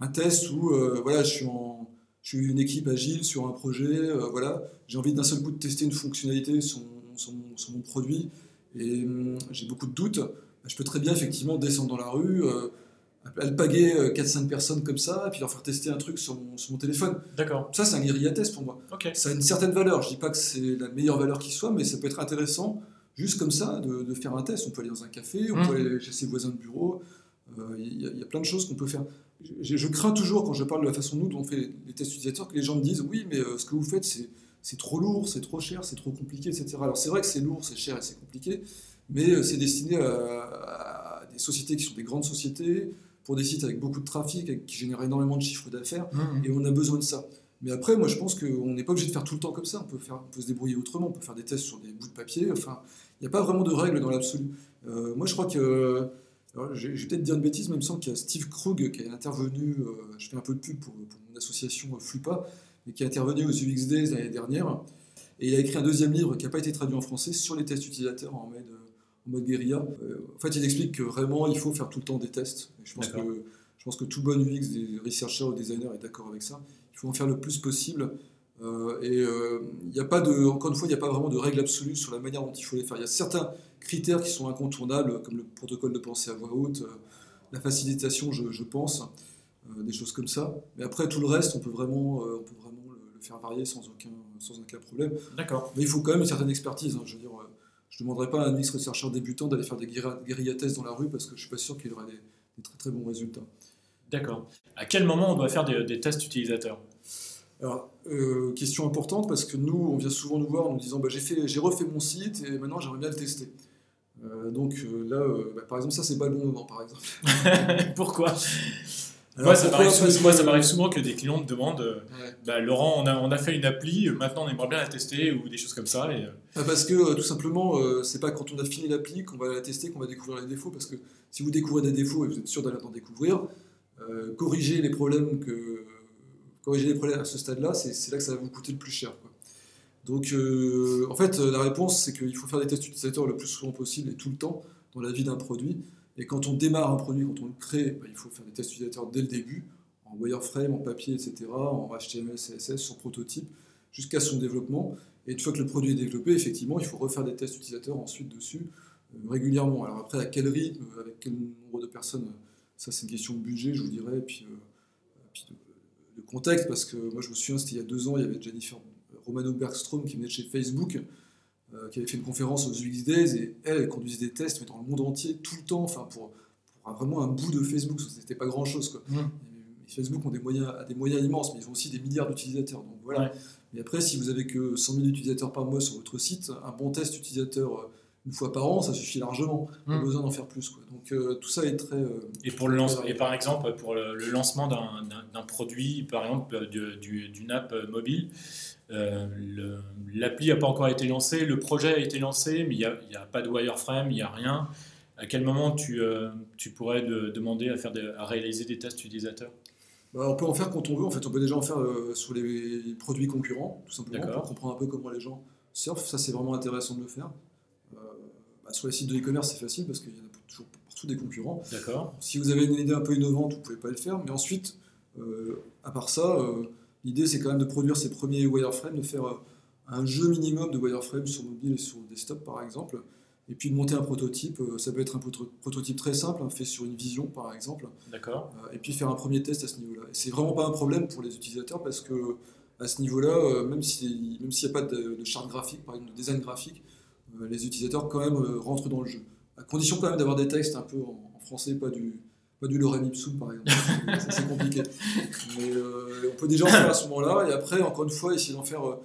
un test où voilà, je, suis en, je suis une équipe agile sur un projet. voilà, j'ai envie d'un seul coup de tester une fonctionnalité sur, sur, mon, produit et hum, j'ai beaucoup de doutes. Je peux très bien effectivement descendre dans la rue, alpaguer 4-5 personnes comme ça, et puis leur faire tester un truc sur mon, sur mon téléphone. D'accord. Ça, c'est un guérilla test pour moi. Ça a une certaine valeur. Je dis pas que c'est la meilleure valeur qui soit, mais ça peut être intéressant, juste comme ça, de, de faire un test. On peut aller dans un café, on peut mmh. aller chez ses voisins de bureau. Euh, il y, a plein de choses qu'on peut faire. Je, je, crains toujours, quand je parle de la façon dont on fait les, tests utilisateurs, que les gens me disent Oui, mais euh, ce que vous faites, c'est trop lourd, c'est trop cher, c'est trop compliqué, etc. Alors, c'est vrai que c'est lourd, c'est cher et c'est compliqué, mais euh, c'est destiné à, à des sociétés qui sont des grandes sociétés pour des sites avec beaucoup de trafic, qui génèrent énormément de chiffres d'affaires, mmh, mmh. et on a besoin de ça. Mais après, moi, je pense qu'on n'est pas obligé de faire tout le temps comme ça. On peut, faire, on peut se débrouiller autrement. On peut faire des tests sur des bouts de papier. Enfin, il n'y a pas vraiment de règles dans l'absolu. Euh, moi, je crois que. je vais peut-être dire une bêtise, mais il me semble qu'il y a Steve Krug qui est intervenu. Euh, je fais un peu de pub pour, mon association euh, Flupa, mais qui est intervenu aux UX Days l'année dernière. Et il a écrit un deuxième livre qui n'a pas été traduit en français sur les tests utilisateurs en mode, en mode guérilla. en fait, il explique que vraiment, il faut faire tout le temps des tests. je pense que je pense que tout bon UX, des researchers ou designers est d'accord avec ça. Il faut en faire le plus possible. Euh, et euh, il n'y a pas de, encore une fois, il n'y a pas vraiment de règle absolue sur la manière dont il faut les faire. Il y a certains critères qui sont incontournables, comme le protocole de pensée à voix haute, euh, la facilitation, je, pense, des choses comme ça. Mais après, tout le reste, on peut vraiment, on peut vraiment le, faire varier sans aucun, sans aucun problème. D'accord. Mais il faut quand même une certaine expertise. Hein. Je veux dire, je ne demanderais pas à un UX researcher débutant d'aller faire des guérilla tests dans la rue parce que je ne suis pas sûr qu'il aurait des très très bons résultats. D'accord. À quel moment on doit faire des, tests utilisateurs? Alors, euh, question importante parce que nous, on vient souvent nous voir en nous disant bah, j'ai refait mon site et maintenant j'aimerais bien le tester. Euh, donc euh, là, bah, par exemple, ça c'est pas le bon moment, par exemple. (laughs) Pourquoi? Moi, ça m'arrive souvent, que des clients me demandent bah, Laurent, on a, on a fait une appli, maintenant on aimerait bien la tester ou des choses comme ça. Et... Ah, parce que tout simplement, c'est pas quand on a fini l'appli qu'on va la tester qu'on va découvrir les défauts. Parce que si vous découvrez des défauts et vous êtes sûr d'aller en découvrir, corriger les problèmes que corriger les problèmes à ce stade-là, c'est là que ça va vous coûter le plus cher. Donc, euh, en fait, la réponse, c'est qu'il faut faire des tests utilisateurs le plus souvent possible et tout le temps dans la vie d'un produit. Et quand on démarre un produit, quand on le crée, bah, il faut faire des tests utilisateurs dès le début, en wireframe, en papier, etc., en HTML, CSS, sur prototype, jusqu'à son développement. Et une fois que le produit est développé, effectivement, il faut refaire des tests utilisateurs ensuite dessus, euh, régulièrement. Alors après, à quel rythme, avec quel nombre de personnes, ça c'est une question de budget, je vous dirais, et puis, euh, de, contexte, parce que moi je me souviens, c'était il y a deux ans, il y avait Jennifer Romano Bergstrom qui venait de chez Facebook, euh, qui avait fait une conférence aux UX Days, et elle, elle conduisait des tests mais dans le monde entier, tout le temps, enfin pour, vraiment un bout de Facebook, c'était pas grand chose. Quoi. Mmh. Facebook ont des moyens, a des moyens immenses, mais ils ont aussi des milliards d'utilisateurs. Donc voilà. Mais après, si vous avez que 100 000 utilisateurs par mois sur votre site, un bon test utilisateur euh, une fois par an, ça suffit largement. Pas mmh. besoin d'en faire plus. Quoi. Donc euh, tout ça est très. et pour le lancement, et par exemple pour le, lancement d'un produit, par exemple d'une app mobile, euh, l'appli n'a pas encore été lancée, le projet a été lancé, mais il n'y a, pas de wireframe, il n'y a rien. À quel moment tu, euh, tu pourrais demander à, faire à réaliser des tests utilisateurs? Bah, On peut en faire quand on veut. En fait, on peut déjà en faire euh, sur les produits concurrents, tout simplement, pour comprendre un peu comment les gens surfent. Ça, c'est vraiment intéressant de le faire. Bah, sur les sites de e-commerce, c'est facile parce qu'il y en a toujours partout des concurrents. Si vous avez une idée un peu innovante, vous ne pouvez pas le faire. Mais ensuite, à part ça, L'idée, c'est quand même de produire ses premiers wireframes, de faire euh, un jeu minimum de wireframes sur mobile et sur desktop, par exemple, et puis de monter un prototype. Euh, ça peut être un prototype très simple, hein, fait sur une vision, par exemple. D'accord. Euh, et puis faire un premier test à ce niveau-là. Et c'est vraiment pas un problème pour les utilisateurs parce que à ce niveau-là, même s'il n'y a pas de, charte graphique, par exemple de design graphique, les utilisateurs quand même rentrent dans le jeu. À condition quand même d'avoir des textes un peu en français, pas du, pas du lorem ipsum par exemple, c'est compliqué. Mais euh, on peut déjà en faire à ce moment-là, et après, encore une fois, essayer d'en faire euh,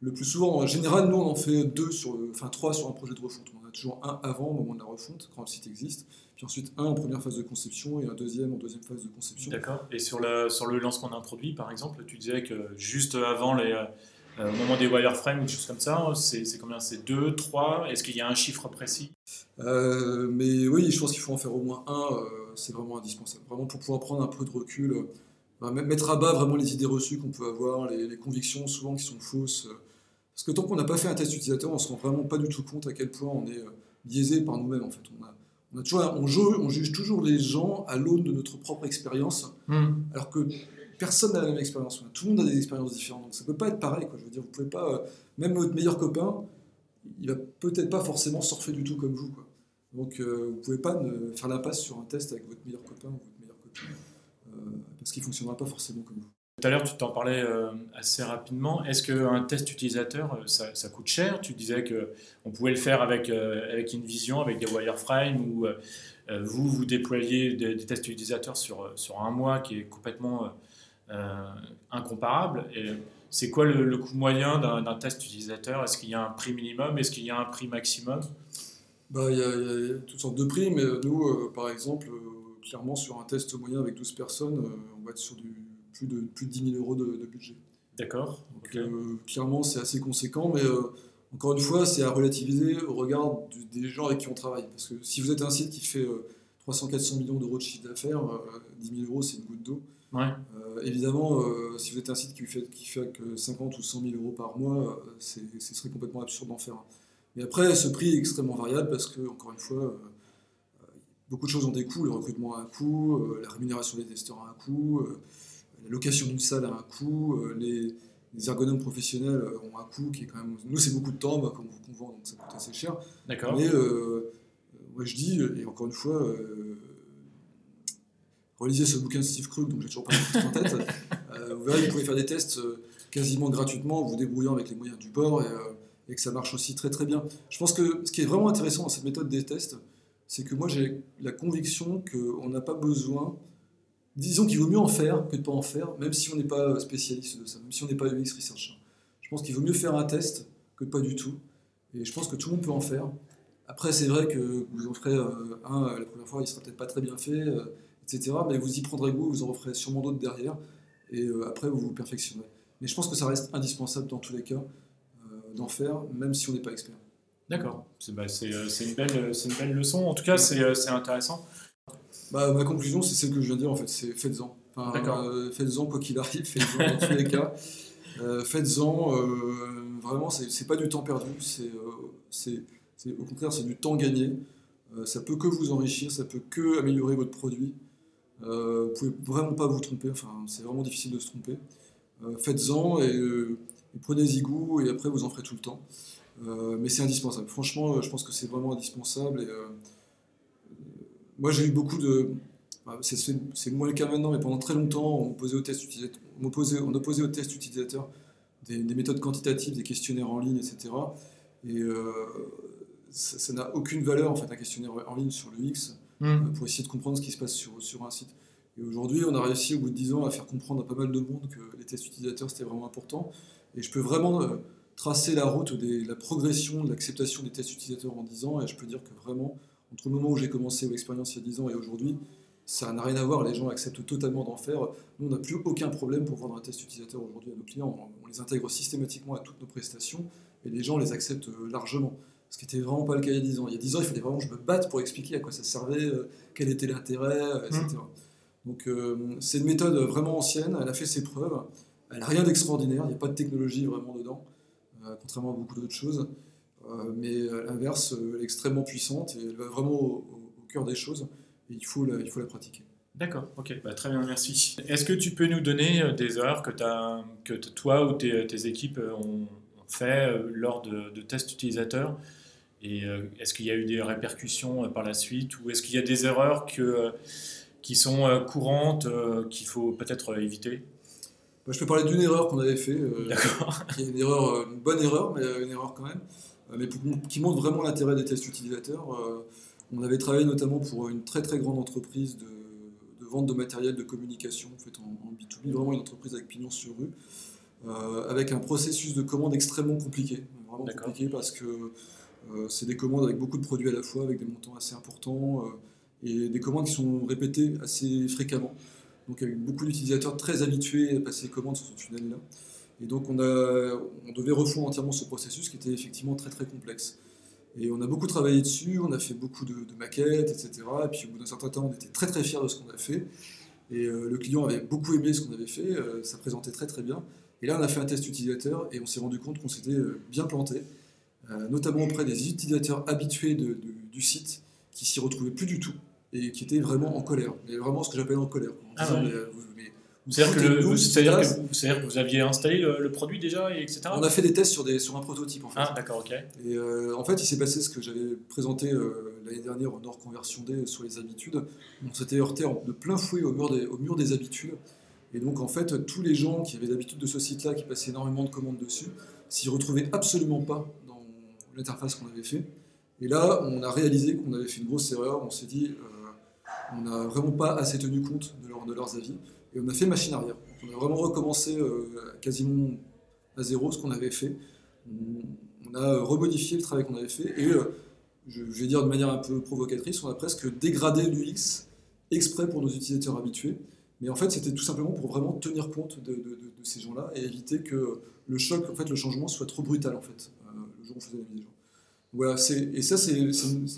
le plus souvent. En général, nous, on en fait deux sur, enfin trois sur un projet de refonte. On a toujours un avant, au moment de la refonte, quand le site existe, puis ensuite un en première phase de conception et un deuxième en deuxième phase de conception. D'accord. Et sur le, sur le lancement d'un produit, par exemple, tu disais que juste avant les euh, au moment des wireframes ou des choses comme ça, c'est combien? C'est 2, 3 Est-ce qu'il y a un chiffre précis? Euh, Mais oui, je pense qu'il faut en faire au moins un, euh, c'est vraiment indispensable. Vraiment pour pouvoir prendre un peu de recul, mettre à bas vraiment les idées reçues qu'on peut avoir, les, convictions souvent qui sont fausses. parce que tant qu'on n'a pas fait un test utilisateur, on ne se rend vraiment pas du tout compte à quel point on est biaisé par nous-mêmes. En fait. on, a, on, a toujours, on, juge, on, juge toujours les gens à l'aune de notre propre expérience, hmm. alors que personne n'a la même expérience. Tout le monde a des expériences différentes. Donc ça peut pas être pareil. Je veux dire, vous pouvez pas. Euh, même votre meilleur copain, il va peut-être pas forcément surfer du tout comme vous. Donc euh, vous pouvez pas ne, faire l'impasse sur un test avec votre meilleur copain ou votre meilleure copine. Euh, parce qu'il fonctionnera pas forcément comme vous. Tout à l'heure, tu t'en parlais assez rapidement. Est-ce qu'un test utilisateur, ça, coûte cher? Tu disais qu'on pouvait le faire avec, avec une vision, avec des wireframes, ou vous, vous déployez des, tests utilisateurs sur, sur un mois qui est complètement euh, incomparable. Et c'est quoi le, coût moyen d'un test utilisateur? Est-ce qu'il y a un prix minimum? Est-ce qu'il y a un prix maximum? Bah, il, y a, toutes sortes de prix, mais nous, euh, par exemple, euh, clairement, sur un test moyen avec 12 personnes, on va être sur du, plus, de, plus de 10 000 euros de, budget. D'accord. clairement, c'est assez conséquent, mais encore une fois, c'est à relativiser au regard des gens avec qui on travaille. Parce que si vous êtes un site qui fait 300-400 millions d'euros de chiffre d'affaires, 10 000 euros, c'est une goutte d'eau. Euh, évidemment, euh, si vous êtes un site qui fait, qui fait que 50 ou 100 000 euros par mois, euh, ce serait complètement absurde d'en faire. Mais après, ce prix est extrêmement variable parce que, encore une fois, beaucoup de choses ont des coûts. Le recrutement a un coût, la rémunération des testeurs a un coût, la location d'une salle a un coût, les, ergonomes professionnels ont un coût qui est quand même. Nous, c'est beaucoup de temps, bah, comme vous vend, donc ça coûte assez cher. D'accord. Mais moi, je dis, et encore une fois, relisez ce bouquin de Steve Krug, donc j'ai toujours pas en tête. (laughs) Euh, vous verrez, vous pouvez faire des tests euh, quasiment gratuitement, vous débrouillant avec les moyens du bord euh, et, que ça marche aussi très très bien. Je pense que ce qui est vraiment intéressant dans cette méthode des tests, c'est que moi j'ai la conviction qu'on n'a pas besoin, disons qu'il vaut mieux en faire que de ne pas en faire, même si on n'est pas spécialiste de ça, même si on n'est pas UX researcher. Je pense qu'il vaut mieux faire un test que pas du tout. Et je pense que tout le monde peut en faire. Après, c'est vrai que vous en ferez un la première fois, il sera peut-être pas très bien fait etc. Mais vous y prendrez goût, vous en referez sûrement d'autres derrière, et après vous vous perfectionnerez. Mais je pense que ça reste indispensable dans tous les cas d'en faire, même si on n'est pas expert. D'accord, c'est bah, une, belle, une belle leçon, en tout cas c'est intéressant. Bah, ma conclusion, c'est celle que je viens de dire en fait, c'est faites-en. Euh, faites-en quoi qu'il arrive, faites-en dans tous les cas. Euh, faites-en, euh, vraiment, c'est pas du temps perdu, c'est au contraire, c'est du temps gagné. ça peut que vous enrichir, ça peut que améliorer votre produit. Vous pouvez vraiment pas vous tromper, enfin, c'est vraiment difficile de se tromper. faites-en et, et prenez-y goût et après vous en ferez tout le temps. mais c'est indispensable. Franchement, je pense que c'est vraiment indispensable. Et, moi, j'ai eu beaucoup de. C'est moins le cas maintenant, mais pendant très longtemps, on opposait au test utilisateur, on opposait, on opposait au test utilisateur des, méthodes quantitatives, des questionnaires en ligne, etc. Et euh, ça n'a aucune valeur, en fait, un questionnaire en ligne sur l'UX hmm. Euh, pour essayer de comprendre ce qui se passe sur, sur un site. Et aujourd'hui, on a réussi, au bout de 10 ans, à faire comprendre à pas mal de monde que les tests utilisateurs, c'était vraiment important. Et je peux vraiment euh, tracer la route de la progression de l'acceptation des tests utilisateurs en 10 ans, et je peux dire que vraiment, entre le moment où j'ai commencé l'expérience il y a 10 ans et aujourd'hui, ça n'a rien à voir. Les gens acceptent totalement d'en faire. Nous, on n'a plus aucun problème pour vendre un test utilisateur aujourd'hui à nos clients. On, les intègre systématiquement à toutes nos prestations et les gens les acceptent euh, largement. Ce qui n'était vraiment pas le cas il y a 10 ans. Il y a 10 ans, il fallait vraiment que je me batte pour expliquer à quoi ça servait, euh, quel était l'intérêt, euh, etc. Mmh. Donc, c'est une méthode vraiment ancienne. Elle a fait ses preuves. Elle n'a rien d'extraordinaire. Il n'y a pas de technologie vraiment dedans, contrairement à beaucoup d'autres choses. Euh, mais à l'inverse, euh, elle est extrêmement puissante et elle va vraiment au, cœur des choses et il faut la, il faut la pratiquer. D'accord, ok, bah, très bien, merci. Est-ce que tu peux nous donner euh, des erreurs que, as, que toi ou tes, tes équipes ont, fait lors de, tests utilisateurs Et est-ce qu'il y a eu des répercussions par la suite? Ou est-ce qu'il y a des erreurs que, qui sont courantes qu'il faut peut-être éviter? Je peux parler d'une erreur qu'on avait fait, (laughs) qui est une, erreur, une bonne erreur, mais une erreur quand même. Euh, mais qui montre vraiment l'intérêt des tests utilisateurs. Euh, on avait travaillé notamment pour une très très grande entreprise de, vente de matériel de communication en, fait, en, B2B, vraiment une entreprise avec pignon sur rue, euh, avec un processus de commande extrêmement compliqué. Vraiment compliqué parce que c'est des commandes avec beaucoup de produits à la fois, avec des montants assez importants et des commandes qui sont répétées assez fréquemment. Donc avec beaucoup d'utilisateurs très habitués à passer les commandes sur ce tunnel-là. Et donc on, a, on devait refondre entièrement ce processus qui était effectivement très très complexe. Et on a beaucoup travaillé dessus, on a fait beaucoup de, maquettes, etc. Et puis au bout d'un certain temps, on était très très fiers de ce qu'on a fait. Et euh, le client avait beaucoup aimé ce qu'on avait fait, euh, ça présentait très très bien. Et là, on a fait un test utilisateur et on s'est rendu compte qu'on s'était euh, bien planté, notamment auprès des utilisateurs habitués du site qui s'y retrouvaient plus du tout et qui étaient vraiment en colère. Et vraiment ce que j'appelle en colère. En ah c'est-à-dire que, que, vous aviez installé le, produit déjà, et etc. On a fait des tests sur, des, sur un prototype en fait. Ah, d'accord, ok. Et euh, en fait, il s'est passé ce que j'avais présenté euh, l'année dernière au Nord Conversion D sur les habitudes. On s'était heurté de plein fouet au mur, des, au mur des habitudes. Et donc, en fait, tous les gens qui avaient l'habitude de ce site-là, qui passaient énormément de commandes dessus, s'y retrouvaient absolument pas l'interface qu'on avait fait. Et là, on a réalisé qu'on avait fait une grosse erreur. On s'est dit, euh, on n'a vraiment pas assez tenu compte de, de leurs avis. Et on a fait machine arrière. On a vraiment recommencé euh, quasiment à zéro ce qu'on avait fait. On, a remodifié le travail qu'on avait fait et euh, je, vais dire de manière un peu provocatrice, on a presque dégradé l'UX exprès pour nos utilisateurs habitués. Mais en fait, c'était tout simplement pour vraiment tenir compte de, ces gens-là et éviter que le choc, en fait, le changement soit trop brutal en fait, le jour où on faisait la mise à jour. Voilà, et ça, ça,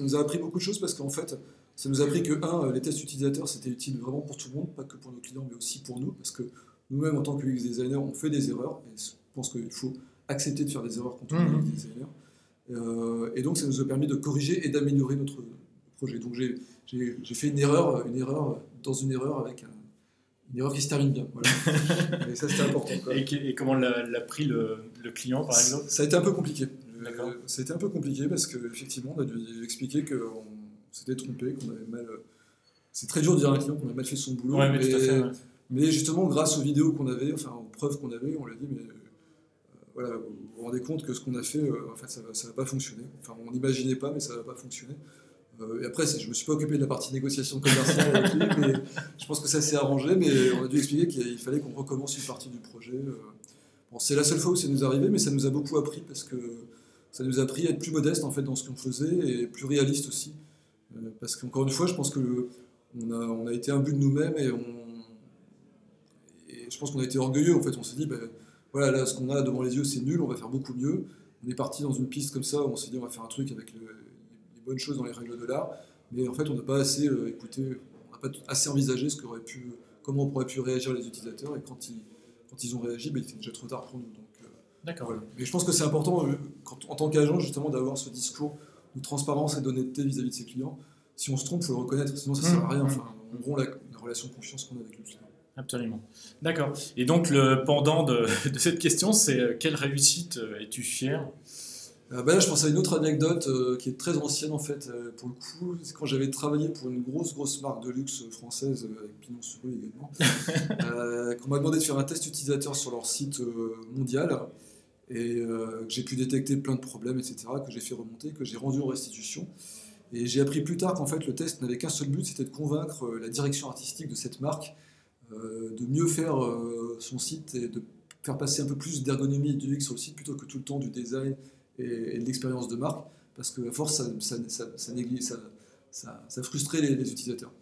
nous a appris beaucoup de choses parce qu'en fait, ça nous a appris que, un, les tests utilisateurs, c'était utile vraiment pour tout le monde, pas que pour nos clients, mais aussi pour nous, parce que nous-mêmes, en tant que UX designer, on fait des erreurs, et je pense qu'il faut accepter de faire des erreurs quand on est mmh. UX designer. Euh, et donc, ça nous a permis de corriger et d'améliorer notre projet. Donc, j'ai fait une erreur, une erreur dans une erreur avec une erreur qui se termine bien. Voilà. (laughs) et ça, c'était important. Et, comment l'a pris le, client, par exemple? Ça a été un peu compliqué. Euh, a été un peu compliqué parce qu'effectivement, on a dû expliquer qu'on s'était trompé, qu'on avait mal. C'est très dur de dire à un client qu'on a mal fait son boulot. mais, justement, grâce aux vidéos qu'on avait, enfin aux preuves qu'on avait, on l'a dit, mais euh, voilà, vous vous rendez compte que ce qu'on a fait, euh, en fait, ça ne va, pas fonctionner. Enfin, on n'imaginait pas, mais ça ne va pas fonctionner. Euh, et après, je ne me suis pas occupé de la partie négociation commerciale avec lui, mais je pense que ça s'est arrangé, mais on a dû expliquer qu'il fallait qu'on recommence une partie du projet. Bon, c'est la seule fois où ça nous arrivé, mais ça nous a beaucoup appris parce que ça nous a appris à être plus modeste en fait dans ce qu'on faisait et plus réaliste aussi. Euh, parce qu'encore une fois, je pense que on a, on été un but de nous-mêmes et, on, je pense qu'on a été orgueilleux. En fait, on s'est dit, ben, voilà, là, ce qu'on a devant les yeux, c'est nul, on va faire beaucoup mieux. On est parti dans une piste comme ça, on s'est dit, on va faire un truc avec les bonnes choses dans les règles de l'art. Mais en fait, on n'a pas assez euh, écouté, on n'a pas assez envisagé ce qu'aurait pu, comment pourrait pu réagir les utilisateurs. Et quand ils, ont réagi, ben, il était déjà trop tard pour nous. Euh, D'accord. Mais je pense que c'est important, euh, en tant qu'agent, justement, d'avoir ce discours de transparence et d'honnêteté vis-à-vis de ses clients. Si on se trompe, il faut le reconnaître, sinon ça ne sert à mmh, rien. Mmh. Enfin, on rompt la, relation de confiance qu'on a avec le client. Absolument. D'accord. Et donc, le pendant de, (laughs) de cette question, c'est quelle réussite es-tu fier? Euh, bah là, je pense à une autre anecdote euh, qui est très ancienne en fait, euh, pour le coup. C'est quand j'avais travaillé pour une grosse, grosse marque de luxe française, avec Pinon sur rue également, (laughs) qu'on m'a demandé de faire un test utilisateur sur leur site mondial et que j'ai pu détecter plein de problèmes, etc., que j'ai fait remonter, que j'ai rendu en restitution. Et j'ai appris plus tard qu'en fait, le test n'avait qu'un seul but, c'était de convaincre la direction artistique de cette marque de mieux faire son site et de faire passer un peu plus d'ergonomie et du UX sur le site plutôt que tout le temps du design et, de l'expérience de marque, parce que à force, ça, ça, ça, ça frustrait les, utilisateurs.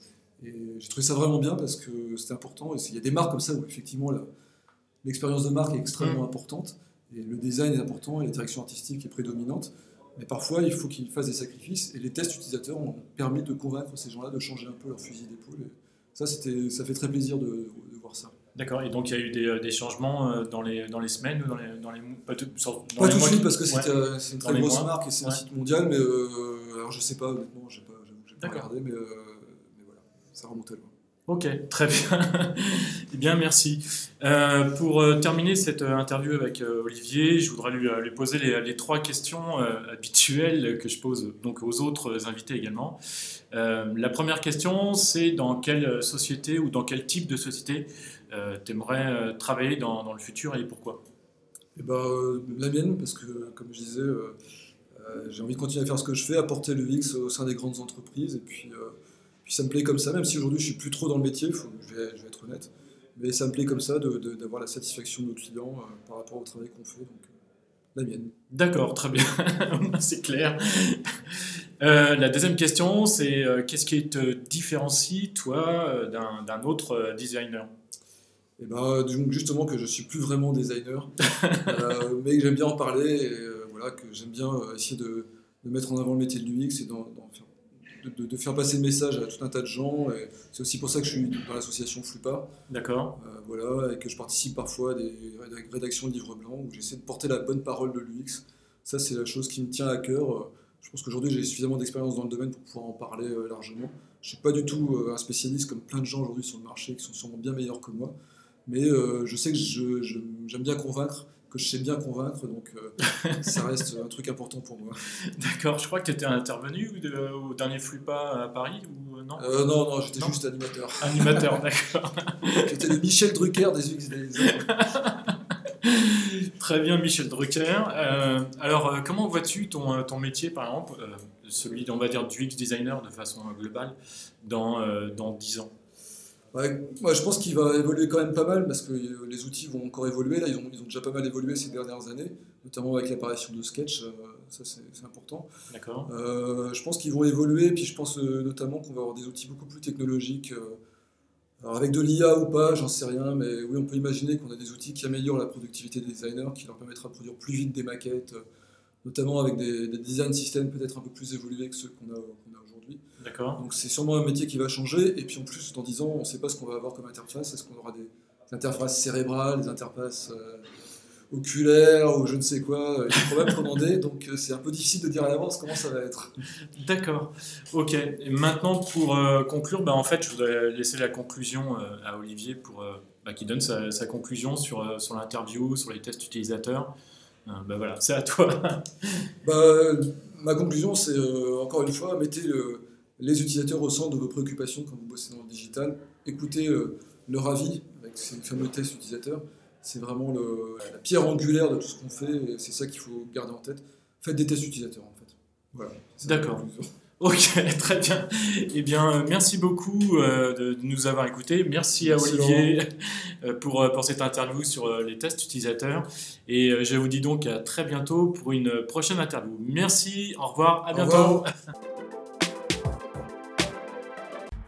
Et j'ai trouvé ça vraiment bien parce que c'était important. Il y a des marques comme ça où effectivement l'expérience de marque est extrêmement mmh. importante, et le design est important, et la direction artistique est prédominante. Mais parfois, il faut qu'ils fassent des sacrifices, et les tests utilisateurs ont permis de convaincre ces gens-là de changer un peu leur fusil d'épaule. Ça, ça fait très plaisir de, de voir ça. D'accord, et donc il y a eu des, euh, des, changements euh, dans les, dans les semaines ou dans les, dans les Pas tout, pas tout de suite, parce que euh, c'est une très grosse marque et c'est un site mondial, mais alors je sais pas, honnêtement, j'ai pas, pas regardé, mais, mais, voilà, ça remontait loin. Ok, très bien. (laughs) eh bien, merci. pour terminer cette interview avec Olivier, je voudrais lui, poser les, trois questions habituelles que je pose donc aux autres invités également. la première question, c'est dans quelle société ou dans quel type de société euh, tu aimerais euh, travailler dans, dans, le futur et pourquoi? Eh ben, euh, La mienne, parce que comme je disais, j'ai envie de continuer à faire ce que je fais, apporter le VIX au sein des grandes entreprises. Et puis, puis ça me plaît comme ça, même si aujourd'hui je suis plus trop dans le métier, je, vais, je, vais, être honnête. Mais ça me plaît comme ça d'avoir la satisfaction de nos clients par rapport au travail qu'on fait. Donc, la mienne. D'accord, très bien, (laughs) c'est clair. la deuxième question, c'est qu'est-ce qui te différencie, toi, d'un autre designer? Et ben, justement que je suis plus vraiment designer, (laughs) euh, mais que j'aime bien en parler et euh, voilà, que j'aime bien euh, essayer de, de, mettre en avant le métier de l'UX et de, de, faire passer le message à tout un tas de gens. C'est aussi pour ça que je suis dans l'association Flupa. D'accord. voilà, et que je participe parfois à des rédactions de livres blancs où j'essaie de porter la bonne parole de l'UX. Ça, c'est la chose qui me tient à cœur. Je pense qu'aujourd'hui, j'ai suffisamment d'expérience dans le domaine pour pouvoir en parler largement. Je ne suis pas du tout un spécialiste comme plein de gens aujourd'hui sur le marché qui sont sûrement bien meilleurs que moi mais euh, je sais que j'aime bien convaincre, que je sais bien convaincre, donc euh, ça (laughs) reste un truc important pour moi. D'accord, je crois que tu étais intervenu au dernier Flupa à Paris ou euh, non? Non, non, j'étais juste animateur. Animateur, (laughs) d'accord. j'étais le Michel Drucker des UX (laughs) Très bien, Michel Drucker. alors, comment vois-tu ton, ton métier, par exemple, celui, on va dire, du UX designer de façon globale, dans, dans 10 ans? Ouais, je pense qu'il va évoluer quand même pas mal parce que euh, les outils vont encore évoluer. Là, ils ont, ils ont déjà pas mal évolué ces dernières années, notamment avec l'apparition de Sketch. Euh, ça, c'est important. D'accord. Euh, je pense qu'ils vont évoluer. Puis je pense notamment qu'on va avoir des outils beaucoup plus technologiques. alors avec de l'IA ou pas, j'en sais rien, mais oui, on peut imaginer qu'on a des outils qui améliorent la productivité des designers, qui leur permettra de produire plus vite des maquettes, notamment avec des, design systems peut-être un peu plus évolués que ceux qu'on a, a D'accord. Donc c'est sûrement un métier qui va changer. Et puis en plus, dans 10 ans, on ne sait pas ce qu'on va avoir comme interface. Est-ce qu'on aura des, interfaces cérébrales, des interfaces euh, oculaires ou je ne sais quoi Il faut même (laughs) commander. Donc euh, c'est un peu difficile de dire à l'avance comment ça va être. D'accord. Ok. Et maintenant, pour euh, conclure, bah, en fait, je voudrais laisser la conclusion à Olivier pour, bah, qui donne sa, conclusion sur, sur l'interview, sur les tests utilisateurs. Bah voilà, c'est à toi. (laughs) bah, ma conclusion, c'est encore une fois, mettez le, les utilisateurs au centre de vos préoccupations quand vous bossez dans le digital. Écoutez euh, leur avis avec ces fameux tests utilisateurs. C'est vraiment la pierre angulaire de tout ce qu'on fait et c'est ça qu'il faut garder en tête. Faites des tests utilisateurs en fait. Voilà. D'accord. Ok, (laughs) très bien. Eh bien, merci beaucoup euh, de, nous avoir écoutés. Merci, à Olivier (laughs) euh, pour, pour cette interview sur les tests utilisateurs. Et je vous dis donc à très bientôt pour une prochaine interview. Merci, au revoir, à bientôt. (laughs)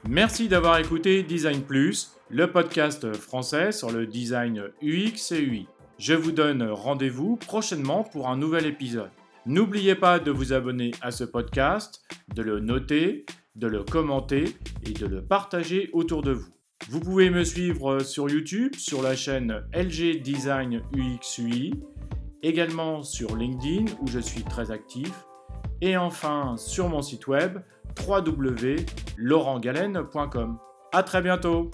Merci d'avoir écouté Design Plus, le podcast français sur le design UX et UI. Je vous donne rendez-vous prochainement pour un nouvel épisode. N'oubliez pas de vous abonner à ce podcast, de le noter, de le commenter et de le partager autour de vous. Vous pouvez me suivre sur YouTube sur la chaîne LG Design UX UI, également sur LinkedIn où je suis très actif, et enfin sur mon site web www.laurentgalen.com. À très bientôt